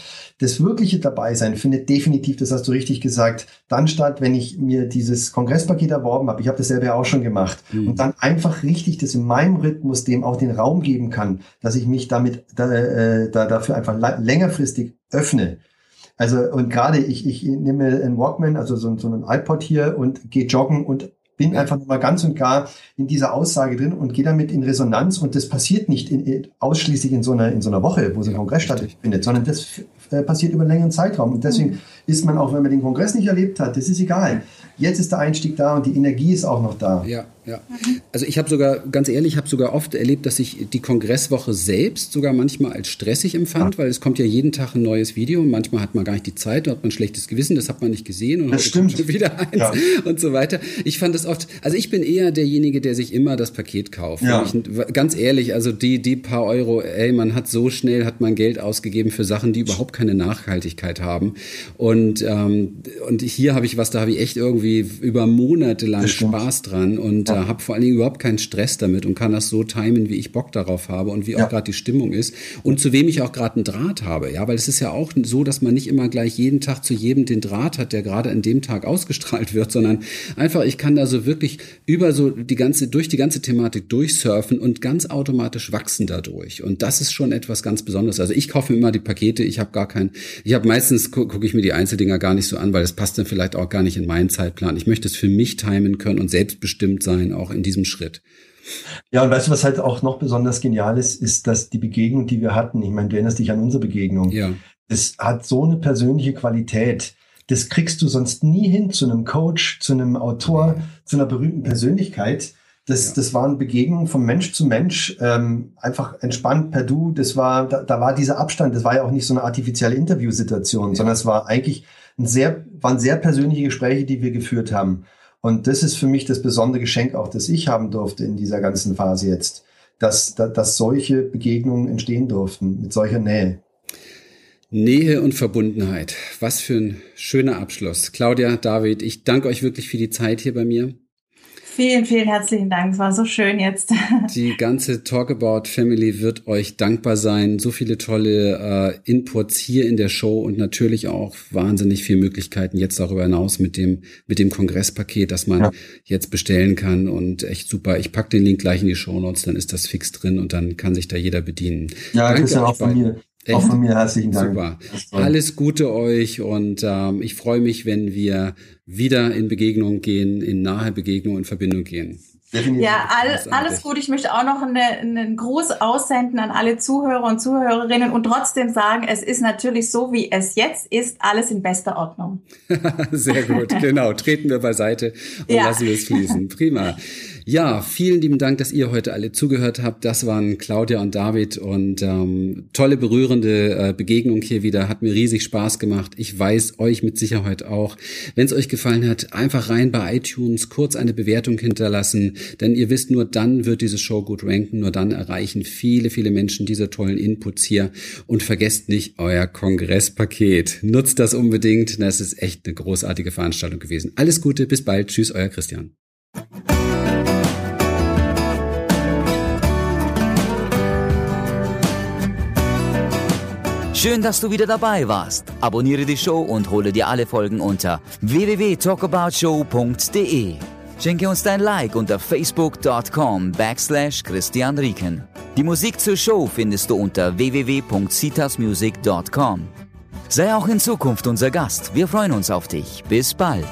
das wirkliche Dabeisein findet definitiv, das hast du richtig gesagt, dann statt, wenn ich mir dieses Kongresspaket erworben habe. Ich habe das selber ja auch schon gemacht. Mhm. Und dann einfach richtig das in meinem Rhythmus dem auch den Raum geben kann, dass ich mich damit da, äh, da dafür einfach längerfristig öffne. Also und gerade ich, ich nehme einen Walkman, also so, so einen iPod hier und gehe joggen und bin einfach mal ganz und gar in dieser Aussage drin und gehe damit in Resonanz und das passiert nicht in, ausschließlich in so einer in so einer Woche, wo so ein Kongress stattfindet, sondern das äh, passiert über einen längeren Zeitraum und deswegen mhm. ist man auch, wenn man den Kongress nicht erlebt hat, das ist egal. Jetzt ist der Einstieg da und die Energie ist auch noch da. Ja, ja. Also ich habe sogar, ganz ehrlich, ich habe sogar oft erlebt, dass ich die Kongresswoche selbst sogar manchmal als stressig empfand, ja. weil es kommt ja jeden Tag ein neues Video und manchmal hat man gar nicht die Zeit, da hat man ein schlechtes Gewissen, das hat man nicht gesehen und das stimmt. schon wieder eins ja. und so weiter. Ich fand das oft, also ich bin eher derjenige, der sich immer das Paket kauft. Ja. Ich, ganz ehrlich, also die, die paar Euro, ey, man hat so schnell, hat man Geld ausgegeben für Sachen, die überhaupt keine Nachhaltigkeit haben. Und, ähm, und hier habe ich was, da habe ich echt irgendwie über Monate lang Spaß dran und habe vor allen Dingen überhaupt keinen Stress damit und kann das so timen, wie ich Bock darauf habe und wie ja. auch gerade die Stimmung ist und zu wem ich auch gerade einen Draht habe. Ja, weil es ist ja auch so, dass man nicht immer gleich jeden Tag zu jedem den Draht hat, der gerade an dem Tag ausgestrahlt wird, sondern einfach ich kann da so wirklich über so die ganze durch die ganze Thematik durchsurfen und ganz automatisch wachsen dadurch und das ist schon etwas ganz Besonderes. Also ich kaufe mir immer die Pakete, ich habe gar kein ich habe meistens gucke guck ich mir die Einzeldinger gar nicht so an, weil das passt dann vielleicht auch gar nicht in meinen Zeitplan. Ich möchte es für mich timen können und selbstbestimmt sein, auch in diesem Schritt. Ja, und weißt du, was halt auch noch besonders genial ist, ist, dass die Begegnung, die wir hatten, ich meine, du erinnerst dich an unsere Begegnung, ja. das hat so eine persönliche Qualität. Das kriegst du sonst nie hin zu einem Coach, zu einem Autor, zu einer berühmten Persönlichkeit. Das, ja. das waren Begegnungen von Mensch zu Mensch, ähm, einfach entspannt per Du. Das war, da, da war dieser Abstand. Das war ja auch nicht so eine artifizielle Interviewsituation, ja. sondern es war eigentlich ein sehr, waren sehr persönliche Gespräche, die wir geführt haben. Und das ist für mich das besondere Geschenk auch, das ich haben durfte in dieser ganzen Phase jetzt, dass, dass, solche Begegnungen entstehen durften mit solcher Nähe. Nähe und Verbundenheit. Was für ein schöner Abschluss. Claudia, David, ich danke euch wirklich für die Zeit hier bei mir. Vielen, vielen herzlichen Dank. Es war so schön jetzt. Die ganze Talkabout Family wird euch dankbar sein. So viele tolle äh, Inputs hier in der Show und natürlich auch wahnsinnig viele Möglichkeiten jetzt darüber hinaus mit dem, mit dem Kongresspaket, das man ja. jetzt bestellen kann und echt super. Ich pack den Link gleich in die Show Notes, dann ist das fix drin und dann kann sich da jeder bedienen. Ja, Danke Christian, auch von mir. Echt? Auch von mir herzlichen Dank. Super. Alles Gute euch und ähm, ich freue mich, wenn wir wieder in Begegnung gehen, in nahe Begegnung, in Verbindung gehen. Definitiv. Ja, all, alles gut. Ich möchte auch noch eine, einen Gruß aussenden an alle Zuhörer und Zuhörerinnen und trotzdem sagen, es ist natürlich so, wie es jetzt ist, alles in bester Ordnung. Sehr gut, genau. Treten wir beiseite und ja. lassen wir es fließen. Prima. Ja, vielen lieben Dank, dass ihr heute alle zugehört habt. Das waren Claudia und David und ähm, tolle, berührende äh, Begegnung hier wieder. Hat mir riesig Spaß gemacht. Ich weiß euch mit Sicherheit auch. Wenn es euch gefallen hat, einfach rein bei iTunes, kurz eine Bewertung hinterlassen, denn ihr wisst, nur dann wird diese Show gut ranken, nur dann erreichen viele, viele Menschen diese tollen Inputs hier und vergesst nicht euer Kongresspaket. Nutzt das unbedingt. Das ist echt eine großartige Veranstaltung gewesen. Alles Gute, bis bald. Tschüss, euer Christian. Schön, dass du wieder dabei warst. Abonniere die Show und hole dir alle Folgen unter www.talkaboutshow.de. Schenke uns dein Like unter facebook.com backslash Christian Rieken. Die Musik zur Show findest du unter www.citasmusic.com. Sei auch in Zukunft unser Gast. Wir freuen uns auf dich. Bis bald.